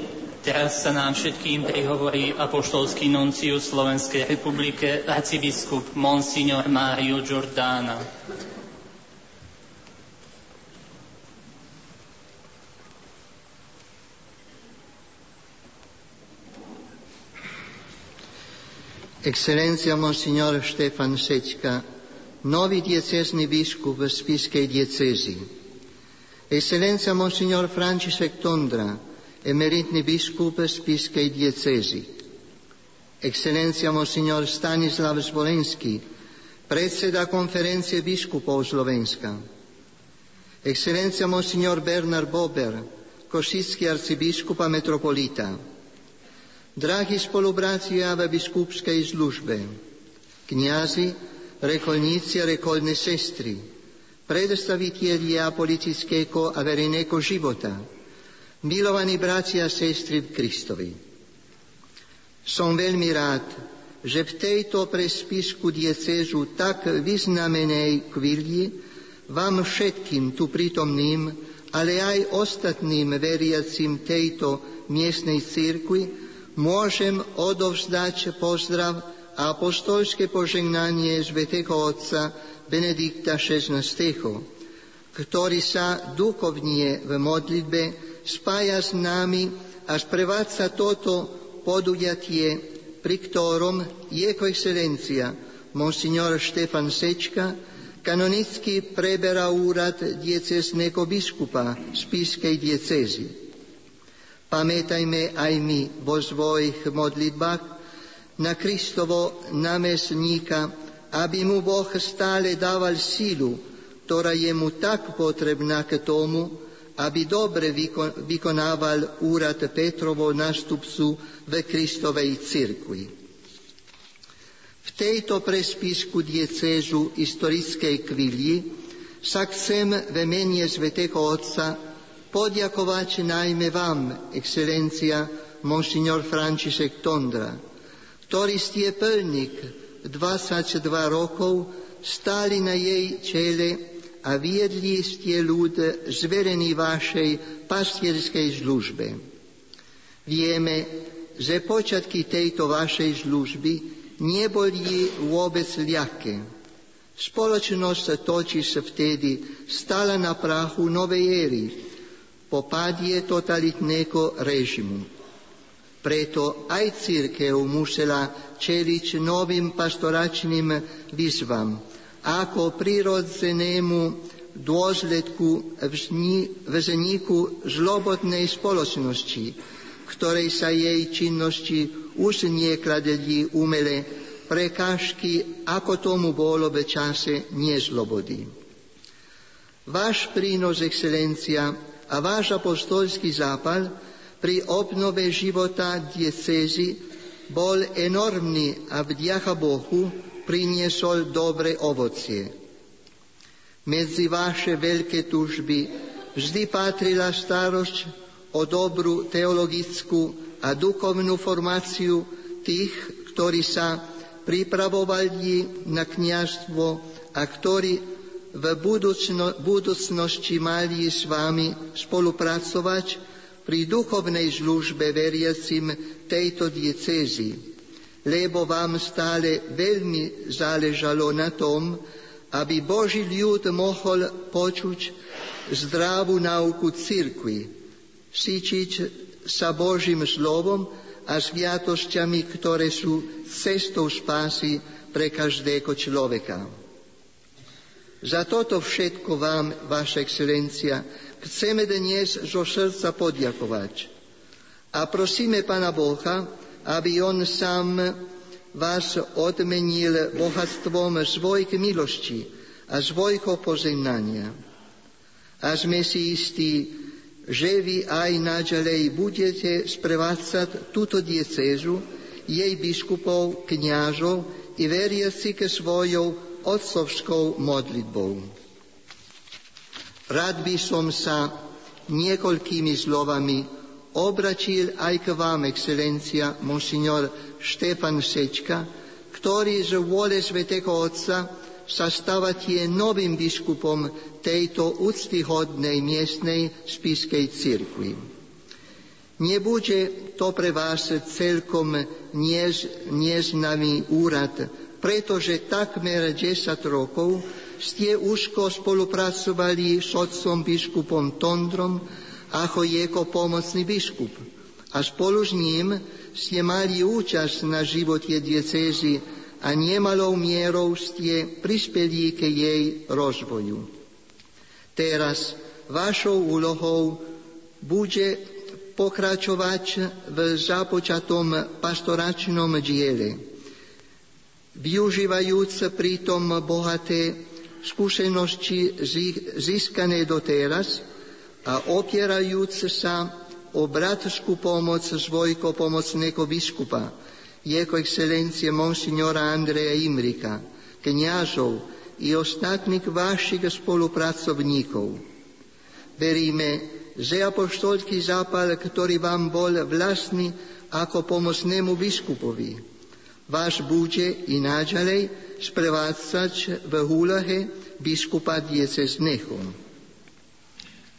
teraz sa nám všetkým prihovorí apoštolský nuncius Slovenskej republike, arcibiskup Monsignor Mario Giordana. Excelencia Monsignor Štefan Sečka, nový diecezný biskup v Spiskej diecezi. Excelencia Monsignor František Tondra, emeritný biskup v Spiskej diecezi. Excelencia Monsignor Stanislav Zvolenský, predseda konferencie biskupov Slovenska. Excelencia Monsignor Bernard Bober, košický arcibiskup a metropolita. Drahí spolubratia v biskupskej službe, kniazy, rekolníci a rekolné sestry, predstavitelia politického a verejného života, milovaní bratia a sestry v Kristovi. Som veľmi rád, že v tejto prespisku diecezu tak vyznamenej chvíli vám všetkým tu prítomným, ale aj ostatným veriacim tejto miestnej církvi môžem odovzdať pozdrav a apostolské požehnanie Svetého Otca Benedikta XVI, ktorý sa duchovnie v modlitbe spája s nami a sprevádza toto podujatie, pri ktorom Jeho excelencia Monsignor Štefan Sečka kanonicky preberá úrad diecesného biskupa Spiskej diecezy. Pamätajme aj my vo svojich modlitbách na Kristovo namestníka, aby mu Boh stále dával sílu, ktorá je mu tak potrebná k tomu, aby dobre vykonával úrad Petrovo nástupcu v Kristovej cirkvi. V tejto prespisku diecézu historickej chvíli sa chcem v mene Svetého Otca poďakovať najmä vám, excelencia Monsignor František Tondra, ktorý ste plník 22 rokov stáli na jej čele a viedli ste ľud zverený vašej pastierskej službe. Vieme, že počiatky tejto vašej služby neboli vôbec ľahké. Spoločnosť totiž vtedy stala na prachu novej éry, po pádie totalitného režimu. Preto aj církev musela čeliť novým pastoračným výzvam ako prirodzenému dôsledku vzniku žlobotnej spoločnosti, ktorej sa jej činnosti už niekladeli umele prekážky, ako tomu bolo v čase nezlobody. Váš prínos, excelencia, a váš apostolský zápal pri obnove života diecézy bol enormný a vďaka Bohu priniesol dobre ovocie. Medzi vaše veľké tužby vždy patrila starosť o dobrú teologickú a duchovnú formáciu tých, ktorí sa pripravovali na kniažstvo a ktorí v budúcno, budúcnosti mali s vami spolupracovať pri duchovnej službe veriacim tejto diecézy, lebo vám stále veľmi záležalo na tom, aby Boží ľud mohol počuť zdravú nauku cirkvi, síčiť sa Božím slovom a sviatosťami, ktoré sú cestou spásy pre každého človeka. Za toto všetko vám, Vaša excelencia, chceme dnes zo srdca poďakovať. A prosíme Pana Boha, aby on sám vás odmenil bohatstvom svojich milosti a svojho požehnania. A sme si istí, že vy aj naďalej budete sprevádzať túto diecézu, jej biskupov, kňažov i veriaci ke svojou otcovskou modlitbou. Rád by som sa niekoľkými slovami obratil aj k vám, excelencia, monsignor Štefan Sečka, ktorý z vôle Svetého Otca sa stávate novým biskupom tejto úctyhodnej miestnej spiskej cirkvi. Nebude to pre vás celkom než, neznámy úrad, pretože takmer 10 rokov ste úzko spolupracovali s otcom biskupom Tondrom ako jeho pomocný biskup a spolu s ním ste mali účasť na živote diecézy a nemalou mierou ste prispeli k jej rozvoju. Teraz vašou úlohou bude pokračovať v započatom pastoračnom diele, využívajúc pritom bohaté skúsenosti získané doteraz a opierajúc sa o bratskú pomoc svojho pomocného biskupa, jeho excelencie monsignora Andreja Imrika, kniažov i ostatných vašich spolupracovníkov. Veríme, že apoštolský zápal, ktorý vám bol vlastný ako pomocnému biskupovi, váš bude i naďalej sprevádzať v úlohe biskupa diecezneho.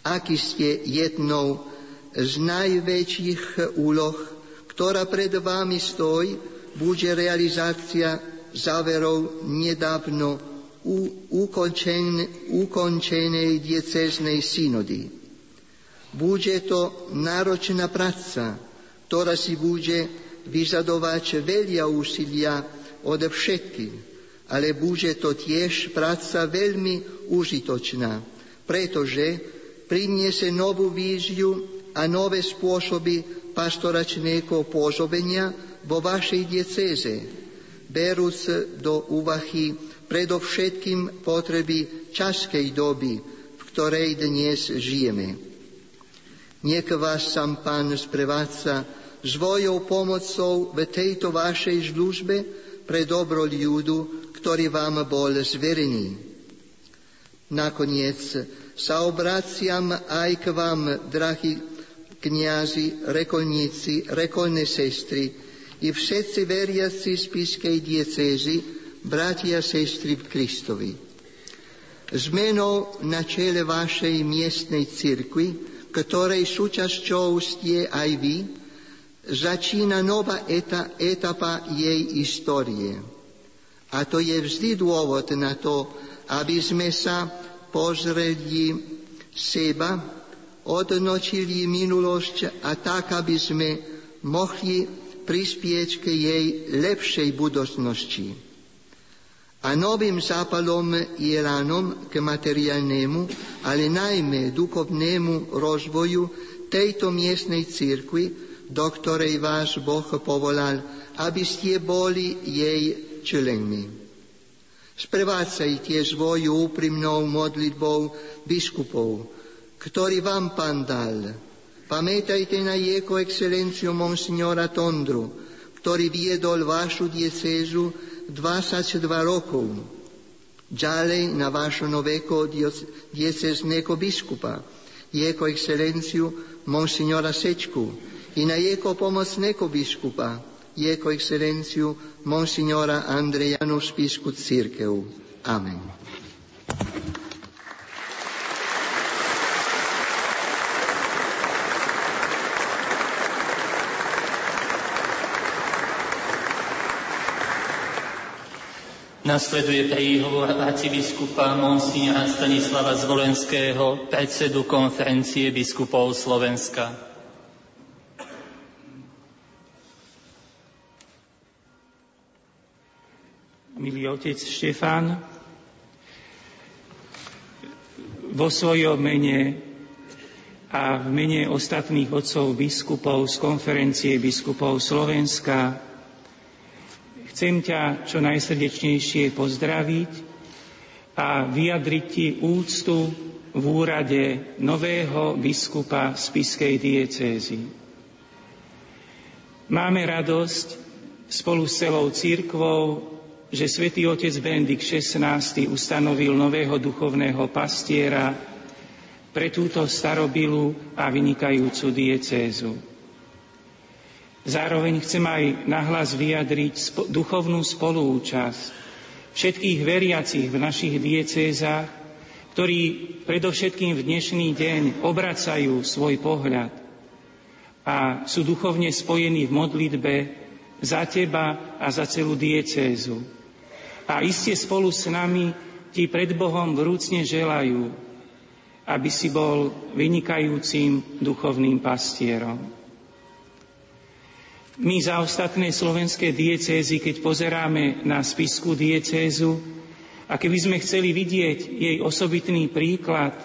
Aký ste jednou z najväčších úloh, ktorá pred vami stojí, bude realizácia záverov nedávno ukončenej dieceznej synody bude to náročná práca, ktorá si bude vyžadovať veľa úsilia od všetkých, ale bude to tiež práca veľmi užitočná, pretože priniesie novú víziu a nové spôsoby pastoračného pôsobenia vo vašej diecéze, berúc do úvahy predovšetkým potreby časkej doby, v ktorej dnes žijeme. Nech vás sám Pán sprevádza svojou pomocou v tejto vašej službe pre dobro ľudu, ktorý vám bol zverený. Nakoniec sa obraciam aj k vám, drahí kniazy, rekolníci, rekolné sestry i všetci veriaci z Pískej diecézy, bratia sestry v Kristovi. Zmenou na čele vašej miestnej cirkvi ktorej súčasťou ste aj vy, začína nová eta, etapa jej histórie. A to je vždy dôvod na to, aby sme sa pozreli seba, odnočili minulosť a tak, aby sme mohli prispieť k jej lepšej budúcnosti a novým zápalom je ránom k materiálnemu, ale najmä duchovnému rozvoju tejto miestnej cirkvi, do ktorej váš Boh povolal, aby ste boli jej členmi. Sprevádzajte svoju úprimnou modlitbou biskupov, ktorý vám pán dal. Pamätajte na jeho excelenciu monsignora Tondru, ktorý viedol vašu diecézu 22 rokov. Ďalej na vašo nového diecezného biskupa, jeho excelenciu monsignora Sečku i na jeho pomocného biskupa, jeho excelenciu monsignora Andrejanu spisku církev. Amen. Nasleduje príhovor arcibiskupa Monsignora Stanislava Zvolenského, predsedu konferencie biskupov Slovenska. Milý otec Štefán, vo svojom mene a v mene ostatných otcov biskupov z konferencie biskupov Slovenska chcem ťa čo najsrdečnejšie pozdraviť a vyjadriť ti úctu v úrade nového biskupa Spiskej diecézy. Máme radosť spolu s celou církvou, že svätý otec Benedikt XVI ustanovil nového duchovného pastiera pre túto starobilú a vynikajúcu diecézu. Zároveň chcem aj nahlas vyjadriť duchovnú spolúčasť všetkých veriacich v našich diecézach, ktorí predovšetkým v dnešný deň obracajú svoj pohľad a sú duchovne spojení v modlitbe za teba a za celú diecézu. A iste spolu s nami ti pred Bohom vrúcne želajú, aby si bol vynikajúcim duchovným pastierom. My za ostatné slovenské diecézy, keď pozeráme na spisku diecézu, a keby sme chceli vidieť jej osobitný príklad,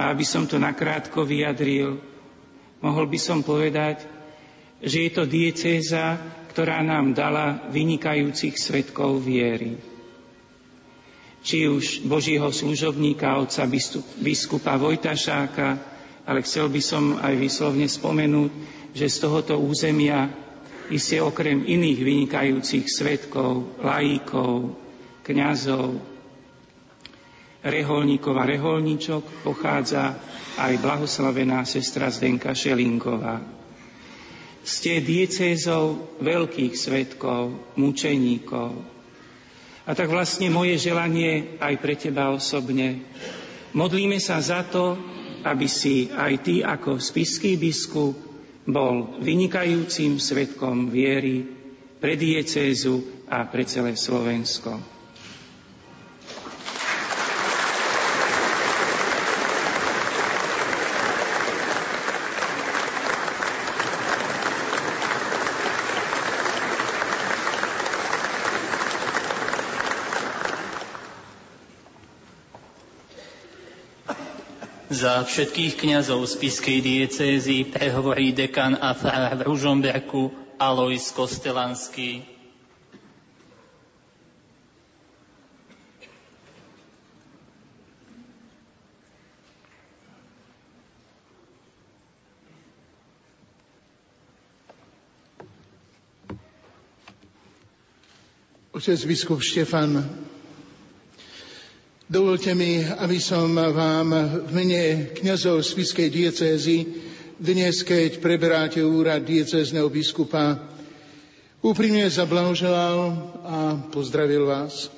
a aby som to nakrátko vyjadril, mohol by som povedať, že je to diecéza, ktorá nám dala vynikajúcich svetkov viery či už Božího služobníka, otca biskupa Vojtašáka, ale chcel by som aj vyslovne spomenúť, že z tohoto územia iste okrem iných vynikajúcich svetkov, laíkov, kňazov, reholníkov a reholníčok pochádza aj blahoslavená sestra Zdenka Šelinková. Ste diecézou veľkých svetkov, mučeníkov, a tak vlastne moje želanie aj pre teba osobne. Modlíme sa za to, aby si aj ty ako spiský biskup bol vynikajúcim svetkom viery pre diecézu a pre celé Slovensko. Za všetkých kňazov z Piskej diecézy prehovorí dekan a farár v Ružomberku Alois Kostelanský. Otec biskup Štefan Dovolte mi, aby som vám v mene kňazov Spiskej diecézy dnes, keď preberáte úrad diecézneho biskupa, úprimne zablahoželal a pozdravil vás.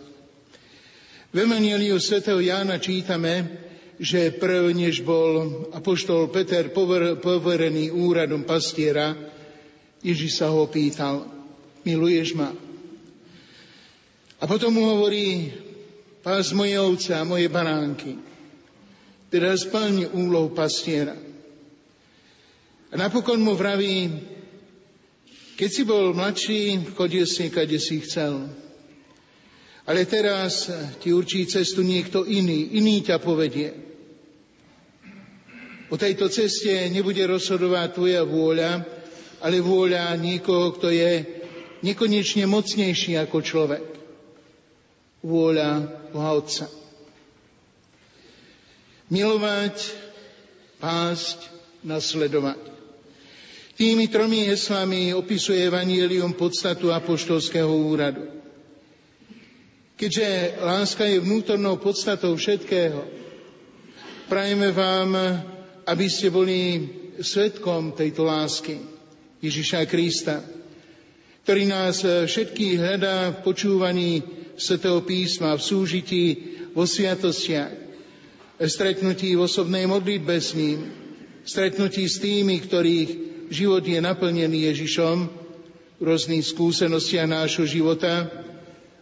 V Evangeliu svätého Jána čítame, že prv, než bol apoštol Peter poverený úradom pastiera, Ježiš sa ho pýtal, miluješ ma? A potom mu hovorí, pás moje ovce a moje baránky. Teda splň úlohu pastiera. A napokon mu vraví, keď si bol mladší, chodil si, kade si chcel. Ale teraz ti určí cestu niekto iný, iný ťa povedie. O tejto ceste nebude rozhodovať tvoja vôľa, ale vôľa niekoho, kto je nekonečne mocnejší ako človek vôľa Boha Otca. Milovať, pásť, nasledovať. Tými tromi heslami opisuje Evangelium podstatu apoštolského úradu. Keďže láska je vnútornou podstatou všetkého, prajeme vám, aby ste boli svetkom tejto lásky Ježiša Krista, ktorý nás všetkých hľadá v počúvaní Svetého písma, v súžití, vo sviatostiach, stretnutí v osobnej modlitbe s ním, stretnutí s tými, ktorých život je naplnený Ježišom, v rôznych skúsenostiach nášho života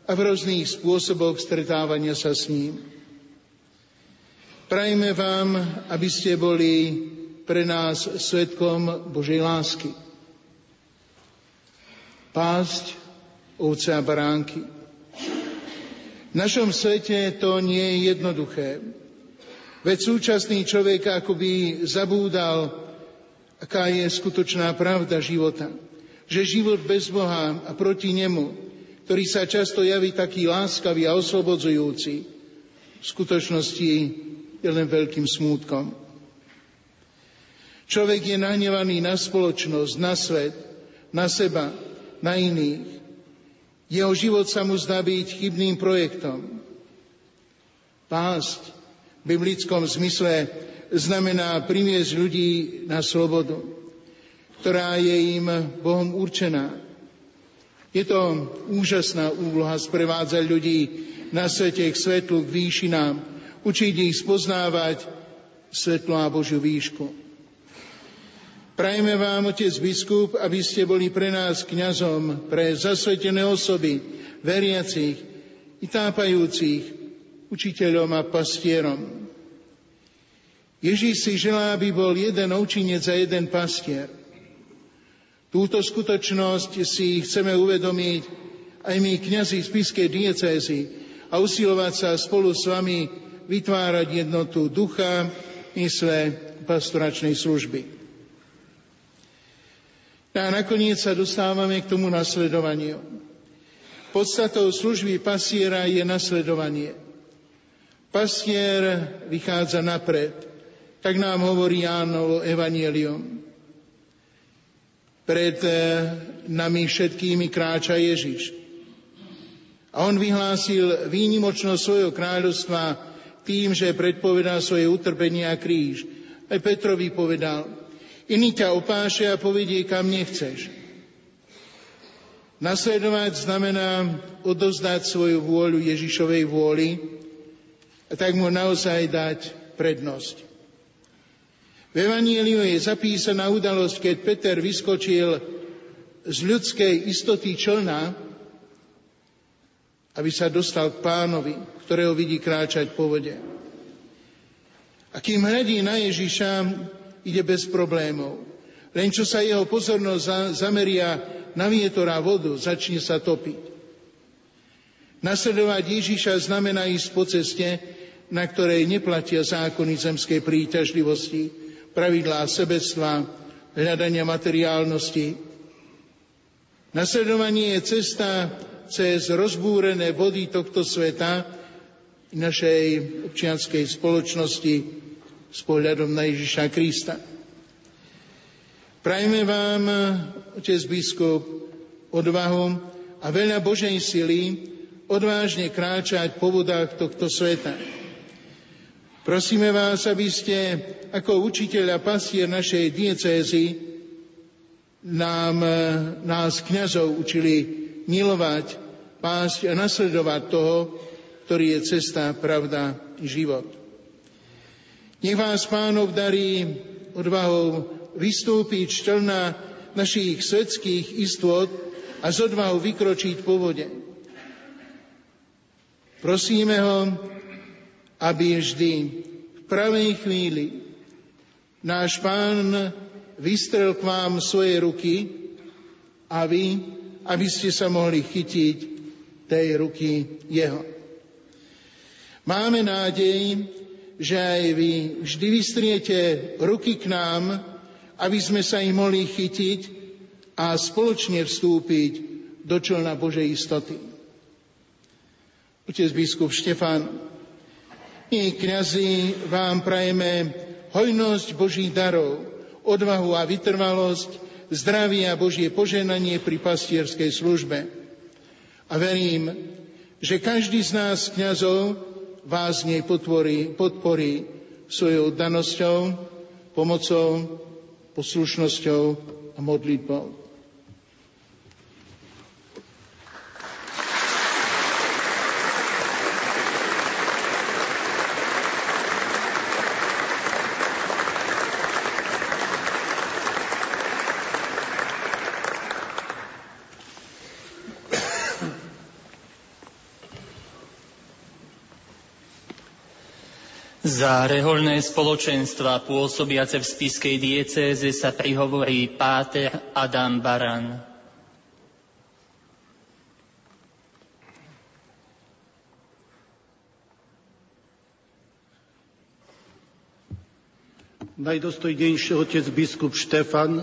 a v rôznych spôsoboch stretávania sa s ním. Prajme vám, aby ste boli pre nás svetkom Božej lásky. Pásť ovce a baránky. V našom svete to nie je jednoduché. Veď súčasný človek akoby zabúdal, aká je skutočná pravda života. Že život bez Boha a proti nemu, ktorý sa často javí taký láskavý a oslobodzujúci, v skutočnosti je len veľkým smútkom. Človek je nahnevaný na spoločnosť, na svet, na seba, na iných. Jeho život sa mu zdá byť chybným projektom. Pásť v biblickom zmysle znamená primiesť ľudí na slobodu, ktorá je im Bohom určená. Je to úžasná úloha sprevádzať ľudí na svete k svetlu, k výšinám, učiť ich spoznávať svetlo a Božiu výšku. Prajme vám, otec biskup, aby ste boli pre nás kňazom, pre zasvetené osoby, veriacich i tápajúcich, učiteľom a pastierom. Ježíš si želá, aby bol jeden ovčinec a jeden pastier. Túto skutočnosť si chceme uvedomiť aj my, kňazi z Piskej diecézy, a usilovať sa spolu s vami vytvárať jednotu ducha, mysle, pastoračnej služby. A nakoniec sa dostávame k tomu nasledovaniu. Podstatou služby pasiera je nasledovanie. Pastier vychádza napred, tak nám hovorí Jánovo evanielium. Pred eh, nami všetkými kráča Ježiš. A on vyhlásil výnimočnosť svojho kráľovstva tým, že predpovedal svoje utrpenie a kríž. Aj Petrovi povedal, Iný ťa opáše a povedie, kam nechceš. Nasledovať znamená odozdať svoju vôľu Ježišovej vôli a tak mu naozaj dať prednosť. V Evangeliu je zapísaná udalosť, keď Peter vyskočil z ľudskej istoty člna, aby sa dostal k pánovi, ktorého vidí kráčať po vode. A kým hľadí na Ježiša, ide bez problémov. Len čo sa jeho pozornosť zameria na vietor a vodu, začne sa topiť. Nasledovať Ježiša znamená ísť po ceste, na ktorej neplatia zákony zemskej príťažlivosti, pravidlá sebectva, hľadania materiálnosti. Nasledovanie je cesta cez rozbúrené vody tohto sveta našej občianskej spoločnosti, s pohľadom na Ježiša Krista. Prajme vám, otec biskup, odvahu a veľa Božej sily odvážne kráčať po vodách tohto sveta. Prosíme vás, aby ste ako učiteľ a pastier našej diecézy nám, nás kňazov učili milovať, pásť a nasledovať toho, ktorý je cesta, pravda život. Nech vás pánov darí odvahou vystúpiť z našich svetských istôt a z odvahou vykročiť po vode. Prosíme ho, aby vždy v pravej chvíli náš pán vystrel k vám svoje ruky a vy, aby ste sa mohli chytiť tej ruky jeho. Máme nádej, že aj vy vždy vystriete ruky k nám, aby sme sa ich mohli chytiť a spoločne vstúpiť do člna Božej istoty. Otec biskup Štefan, my kniazy vám prajeme hojnosť Božích darov, odvahu a vytrvalosť, zdravie a Božie poženanie pri pastierskej službe. A verím, že každý z nás kňazov vás nej podporí, podporí svojou danosťou, pomocou, poslušnosťou a modlitbou. Za rehoľné spoločenstva pôsobiace v spiskej diecéze sa prihovorí páter Adam Baran. najdostojnejší otec biskup Štefan,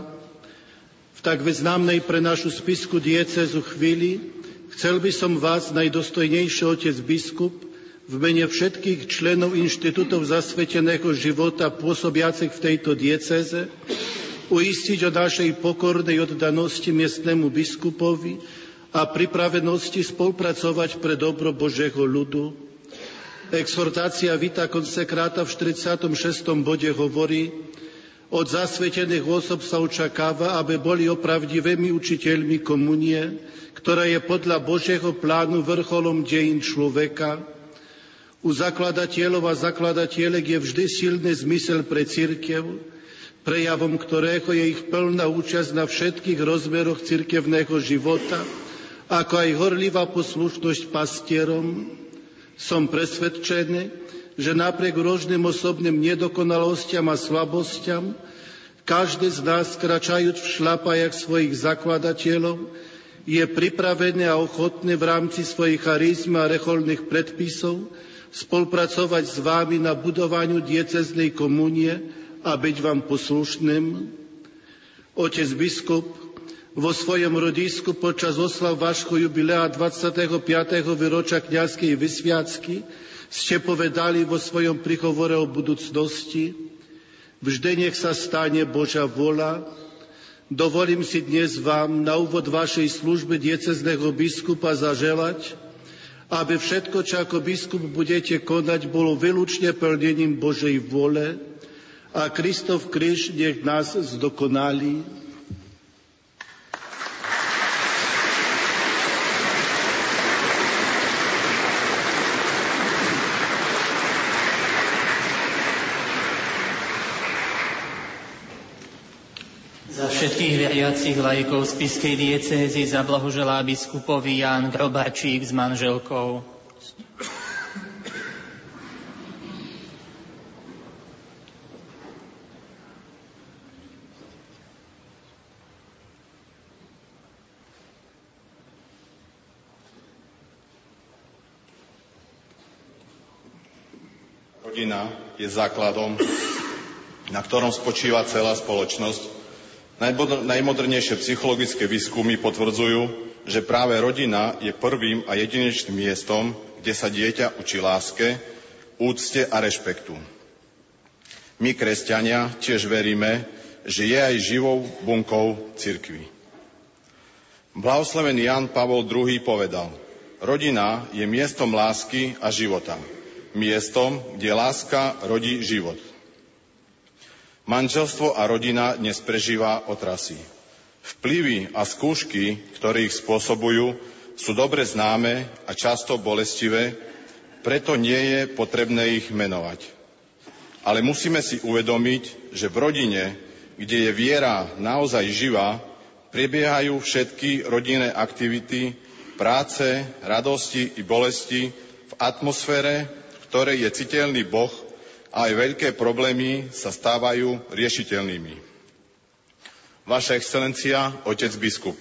v tak významnej pre našu spisku diecezu chvíli chcel by som vás, najdostojnejší otec biskup, v mene všetkých členov inštitútov zasveteného života pôsobiacich v tejto dieceze uistiť o našej pokornej oddanosti miestnemu biskupovi a pripravenosti spolupracovať pre dobro Božieho ľudu. Exhortácia Vita konsekráta v 46. bode hovorí, od zasvetených osob sa očakáva, aby boli opravdivými učiteľmi komunie, ktorá je podľa Božieho plánu vrcholom dejín človeka, u zakladateľov a zakladateľek je vždy silný zmysel pre církev, prejavom ktorého je ich plná účasť na všetkých rozmeroch cirkevného života, ako aj horlivá poslušnosť pastierom. Som presvedčený, že napriek rôznym osobným nedokonalostiam a slabostiam, každý z nás, kračajúc v šlapajach svojich zakladateľov, je pripravený a ochotný v rámci svojich charizmy a reholných predpisov spolupracovať s vámi na budovaniu dieceznej komunie a byť vám poslušným? Otec biskup, vo svojom rodisku počas oslav vášho jubilea 25. výročia kňazskej vysviacky ste povedali vo svojom prihovore o budúcnosti Vždy nech sa stane Božia vola. Dovolím si dnes vám na úvod vašej služby diecezného biskupa zaželať, aby všetko, čo ako biskup budete konať, bolo vylúčne plnením Božej vole a Kristov kríž nech nás zdokonalí. Všetkých veriacich lajkov z Piskej diecézy zablahoželá biskupovi Ján Grobarčík s manželkou. Rodina je základom, na ktorom spočíva celá spoločnosť Najmodernejšie psychologické výskumy potvrdzujú, že práve rodina je prvým a jedinečným miestom, kde sa dieťa učí láske, úcte a rešpektu. My, kresťania, tiež veríme, že je aj živou bunkou cirkvi. Blahoslavený Jan Pavol II povedal, rodina je miestom lásky a života. Miestom, kde láska rodí život. Manželstvo a rodina dnes prežíva otrasy. Vplyvy a skúšky, ktoré ich spôsobujú, sú dobre známe a často bolestivé, preto nie je potrebné ich menovať. Ale musíme si uvedomiť, že v rodine, kde je viera naozaj živá, prebiehajú všetky rodinné aktivity, práce, radosti i bolesti v atmosfére, v ktorej je citeľný Boh aj veľké problémy sa stávajú riešiteľnými. Vaša excelencia, otec biskup,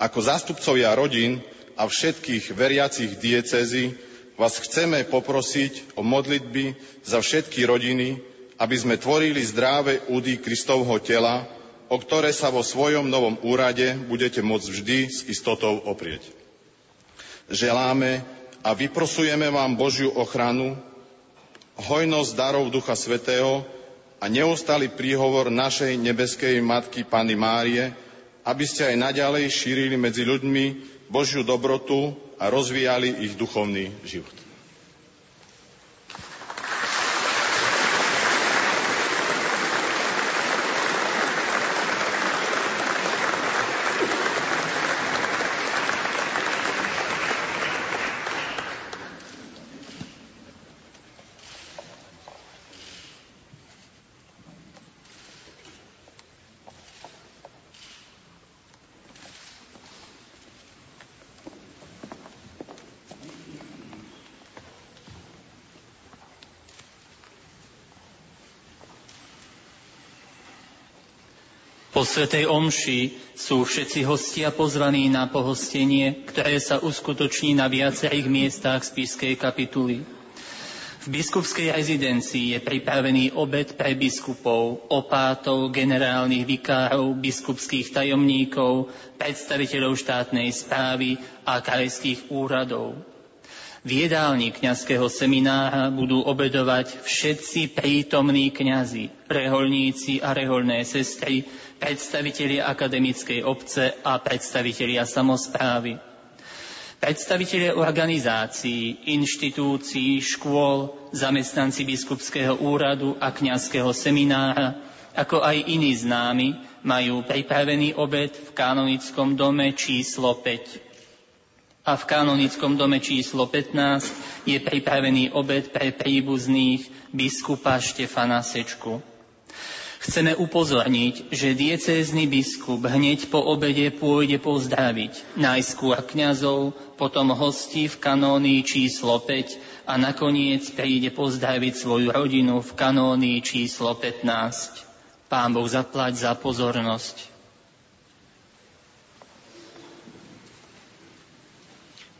ako zástupcovia rodín a všetkých veriacich diecézy vás chceme poprosiť o modlitby za všetky rodiny, aby sme tvorili zdravé údy Kristovho tela, o ktoré sa vo svojom novom úrade budete môcť vždy s istotou oprieť. Želáme a vyprosujeme vám Božiu ochranu, hojnosť darov Ducha Svetého a neustály príhovor našej nebeskej Matky Panny Márie, aby ste aj naďalej šírili medzi ľuďmi Božiu dobrotu a rozvíjali ich duchovný život. Po Svetej Omši sú všetci hostia pozvaní na pohostenie, ktoré sa uskutoční na viacerých miestach Spiskej kapituly. V biskupskej rezidencii je pripravený obed pre biskupov, opátov, generálnych vikárov, biskupských tajomníkov, predstaviteľov štátnej správy a krajských úradov. V jedálni kňazského seminára budú obedovať všetci prítomní kňazi, reholníci a reholné sestry, predstavitelia akademickej obce a predstavitelia samozprávy. Predstavitelia organizácií, inštitúcií, škôl, zamestnanci biskupského úradu a kňazského seminára, ako aj iní známi, majú pripravený obed v kanonickom dome číslo 5 a v kanonickom dome číslo 15 je pripravený obed pre príbuzných biskupa Štefana Sečku. Chceme upozorniť, že diecézny biskup hneď po obede pôjde pozdraviť najskôr kňazov, potom hostí v kanónii číslo 5 a nakoniec príde pozdraviť svoju rodinu v kanónii číslo 15. Pán Boh zaplať za pozornosť.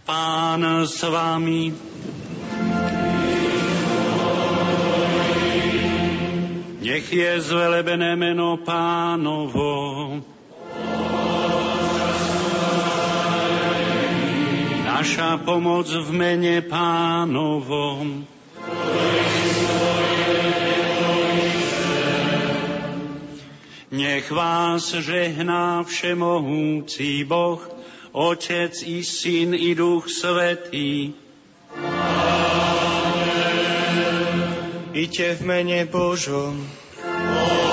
Pán s vami. Nech je zvelebené meno pánovo. Naša pomoc v mene pánovom. Nech vás žehná všemohúci Boh, Otec i Syn i Duch Svetý. Iďte v mene Božom. Milí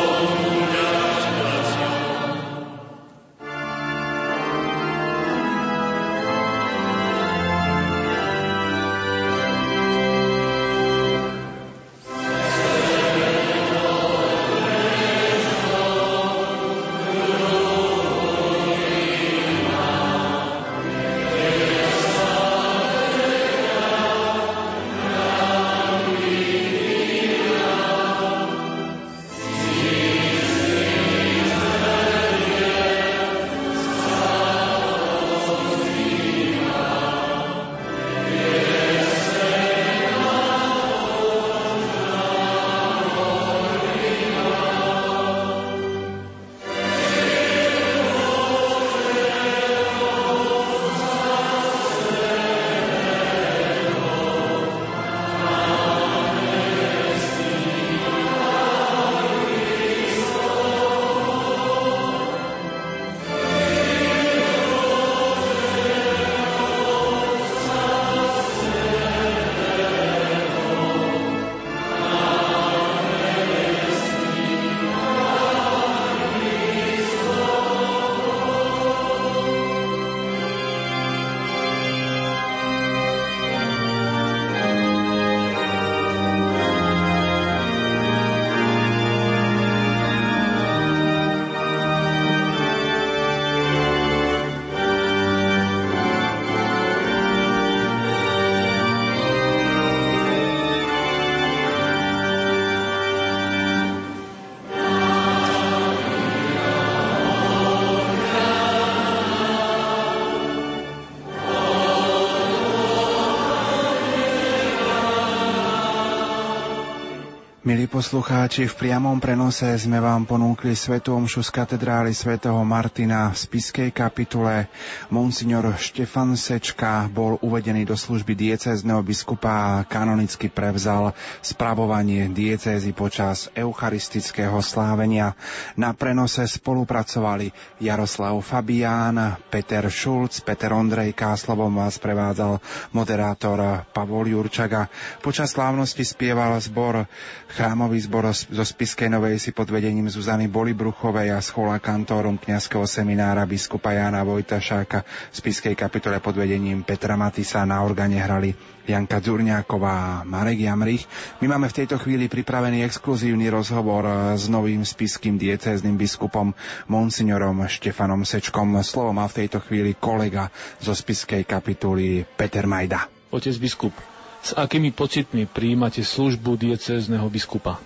poslucháči, v priamom prenose sme vám ponúkli svetú omšu z katedrály svätého Martina v spiskej kapitule. Monsignor Štefan Sečka bol uvedený do služby diecézneho biskupa a kanonicky prevzal spravovanie diecézy počas eucharistického slávenia. Na prenose spolupracovali Jaroslav Fabián, Peter Šulc, Peter Ondrejka, slovom vás prevádzal moderátor Pavol Jurčaga. Počas slávnosti spieval zbor Chrámový zbor zo Spiskej Novej si pod vedením Zuzany Bolibruchovej a schola kantórom kňazského seminára biskupa Jána Vojtašáka v Spiskej kapitole pod vedením Petra Matisa na organe hrali Janka Dzurňáková a Marek Jamrich. My máme v tejto chvíli pripravený exkluzívny rozhovor s novým spiským diecézným biskupom monsignorom Štefanom Sečkom. Slovo má v tejto chvíli kolega zo Spiskej kapituly Peter Majda. Otec biskup, s akými pocitmi prijímate službu diecézneho biskupa?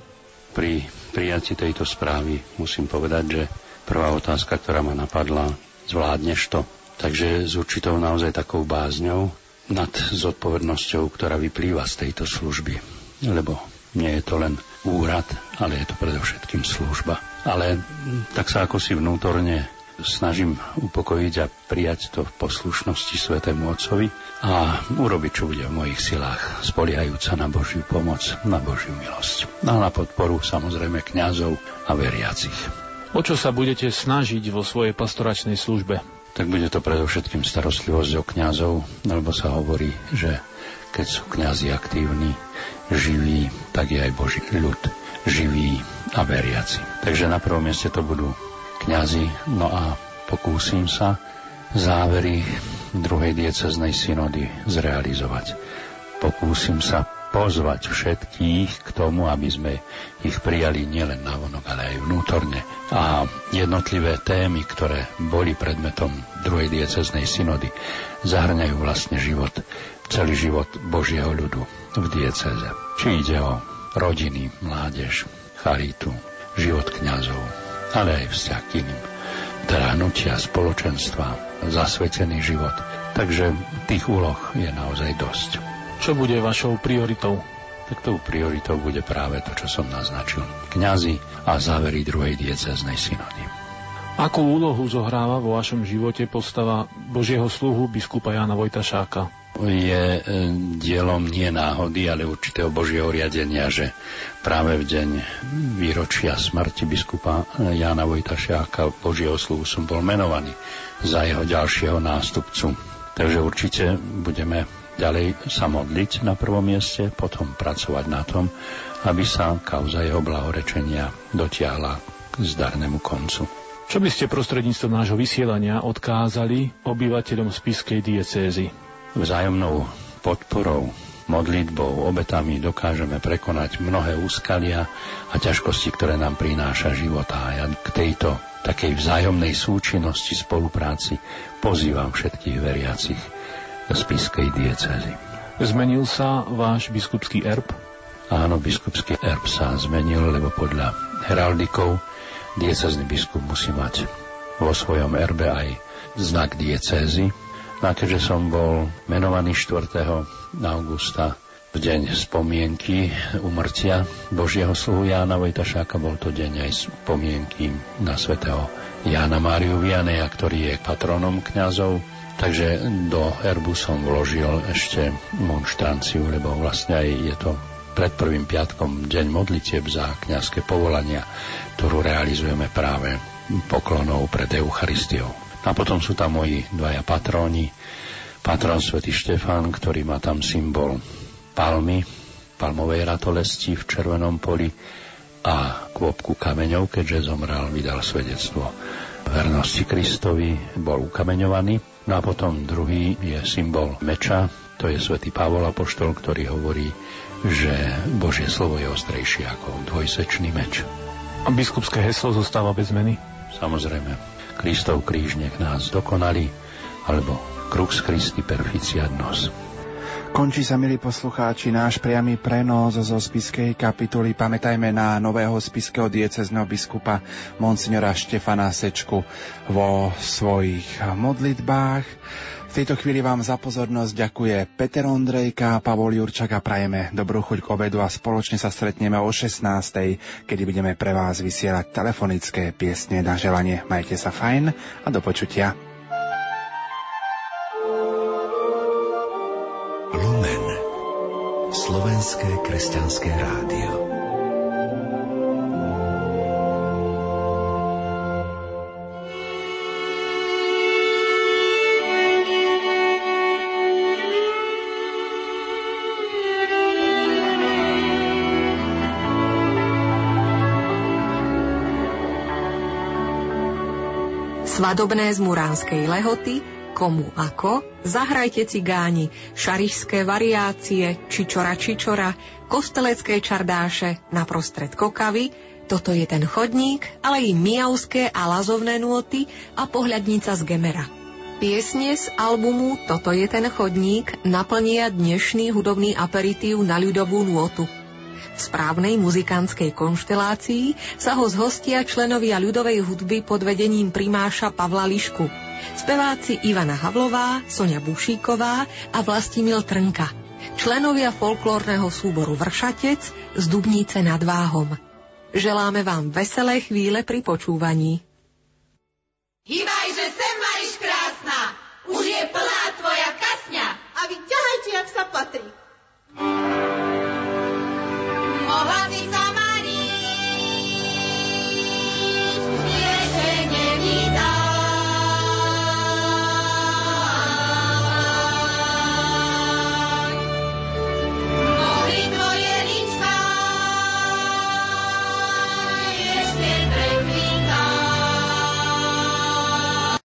Pri prijatí tejto správy musím povedať, že prvá otázka, ktorá ma napadla, zvládneš to. Takže s určitou naozaj takou bázňou nad zodpovednosťou, ktorá vyplýva z tejto služby. lebo nie je to len úrad, ale je to predovšetkým služba. Ale tak sa ako si vnútorne snažím upokojiť a prijať to v poslušnosti Svetému Otcovi a urobiť, čo bude v mojich silách, spoliehajúca na Božiu pomoc, na Božiu milosť. A na podporu samozrejme kňazov a veriacich. O čo sa budete snažiť vo svojej pastoračnej službe? Tak bude to predovšetkým starostlivosť o kňazov, lebo sa hovorí, že keď sú kňazi aktívni, živí, tak je aj Boží ľud živý a veriaci. Takže na prvom mieste to budú kňazi, no a pokúsim sa závery druhej dieceznej synody zrealizovať. Pokúsim sa pozvať všetkých k tomu, aby sme ich prijali nielen na vonok, ale aj vnútorne. A jednotlivé témy, ktoré boli predmetom druhej dieceznej synody, zahrňajú vlastne život, celý život Božieho ľudu v dieceze. Či ide o rodiny, mládež, charitu, život kňazov, ale aj vzťah k iným. Teda hnutia, spoločenstva, zasvetený život. Takže tých úloh je naozaj dosť. Čo bude vašou prioritou? Tak tou prioritou bude práve to, čo som naznačil. Kňazi a závery druhej dieceznej synody. Akú úlohu zohráva vo vašom živote postava Božieho sluhu biskupa Jana Vojtašáka? je e, dielom nie náhody, ale určitého Božieho riadenia, že práve v deň výročia smrti biskupa Jána Vojtašiáka Božieho sluhu som bol menovaný za jeho ďalšieho nástupcu. Takže určite budeme ďalej sa modliť na prvom mieste, potom pracovať na tom, aby sa kauza jeho blahorečenia dotiahla k zdarnému koncu. Čo by ste prostredníctvom nášho vysielania odkázali obyvateľom spiskej diecézy? vzájomnou podporou, modlitbou, obetami dokážeme prekonať mnohé úskalia a ťažkosti, ktoré nám prináša života. A ja k tejto takej vzájomnej súčinnosti, spolupráci pozývam všetkých veriacich Spiskej diecezy. Zmenil sa váš biskupský erb? Áno, biskupský erb sa zmenil, lebo podľa heraldikov diecezný biskup musí mať vo svojom erbe aj znak diecézy, a keďže som bol menovaný 4. augusta v deň spomienky umrtia Božieho sluhu Jána Vojtašáka, bol to deň aj spomienky na svätého Jána Máriu Vianeja, ktorý je patronom kňazov. Takže do erbu som vložil ešte monštranciu, lebo vlastne aj je to pred prvým piatkom deň modlitieb za kňazské povolania, ktorú realizujeme práve poklonou pred Eucharistiou. A potom sú tam moji dvaja patróni. Patron svätý Štefán, ktorý má tam symbol palmy, palmovej ratolesti v červenom poli a kôpku kameňov, keďže zomrel, vydal svedectvo vernosti Kristovi, bol ukameňovaný. No a potom druhý je symbol meča, to je svätý Pavol Apoštol, ktorý hovorí, že Božie slovo je ostrejšie ako dvojsečný meč. A biskupské heslo zostáva bez zmeny? Samozrejme. Kristov kríž nech nás dokonali, alebo Crux Christi perficiat nos. Končí sa, milí poslucháči, náš priamy prenos zo spiskej kapituly. Pamätajme na nového spiského diecezneho biskupa Monsignora Štefana Sečku vo svojich modlitbách. V tejto chvíli vám za pozornosť ďakuje Peter Ondrejka, Pavol Jurčak a prajeme dobrú chuť k obedu a spoločne sa stretneme o 16. kedy budeme pre vás vysielať telefonické piesne na želanie. Majte sa fajn a do počutia. Slovenské kresťanské rádio. Svadobné z Muránskej lehoty komu ako, zahrajte cigáni, šarišské variácie, čičora čičora, kostelecké čardáše, naprostred kokavy, toto je ten chodník, ale i miauské a lazovné nôty a pohľadnica z Gemera. Piesne z albumu Toto je ten chodník naplnia dnešný hudobný aperitív na ľudovú nôtu. V správnej muzikantskej konštelácii sa ho zhostia členovia ľudovej hudby pod vedením primáša Pavla Lišku – speváci Ivana Havlová, Sonia Bušíková a Vlastimil Trnka. členovia folklórneho súboru Vršatec z Dubnice nad Váhom. Želáme vám veselé chvíle pri počúvaní. Hýbaj, že sem, Mariš krásna, už je plná tvoja kasňa. A vy ťahajte, jak sa patrí mohla byť tá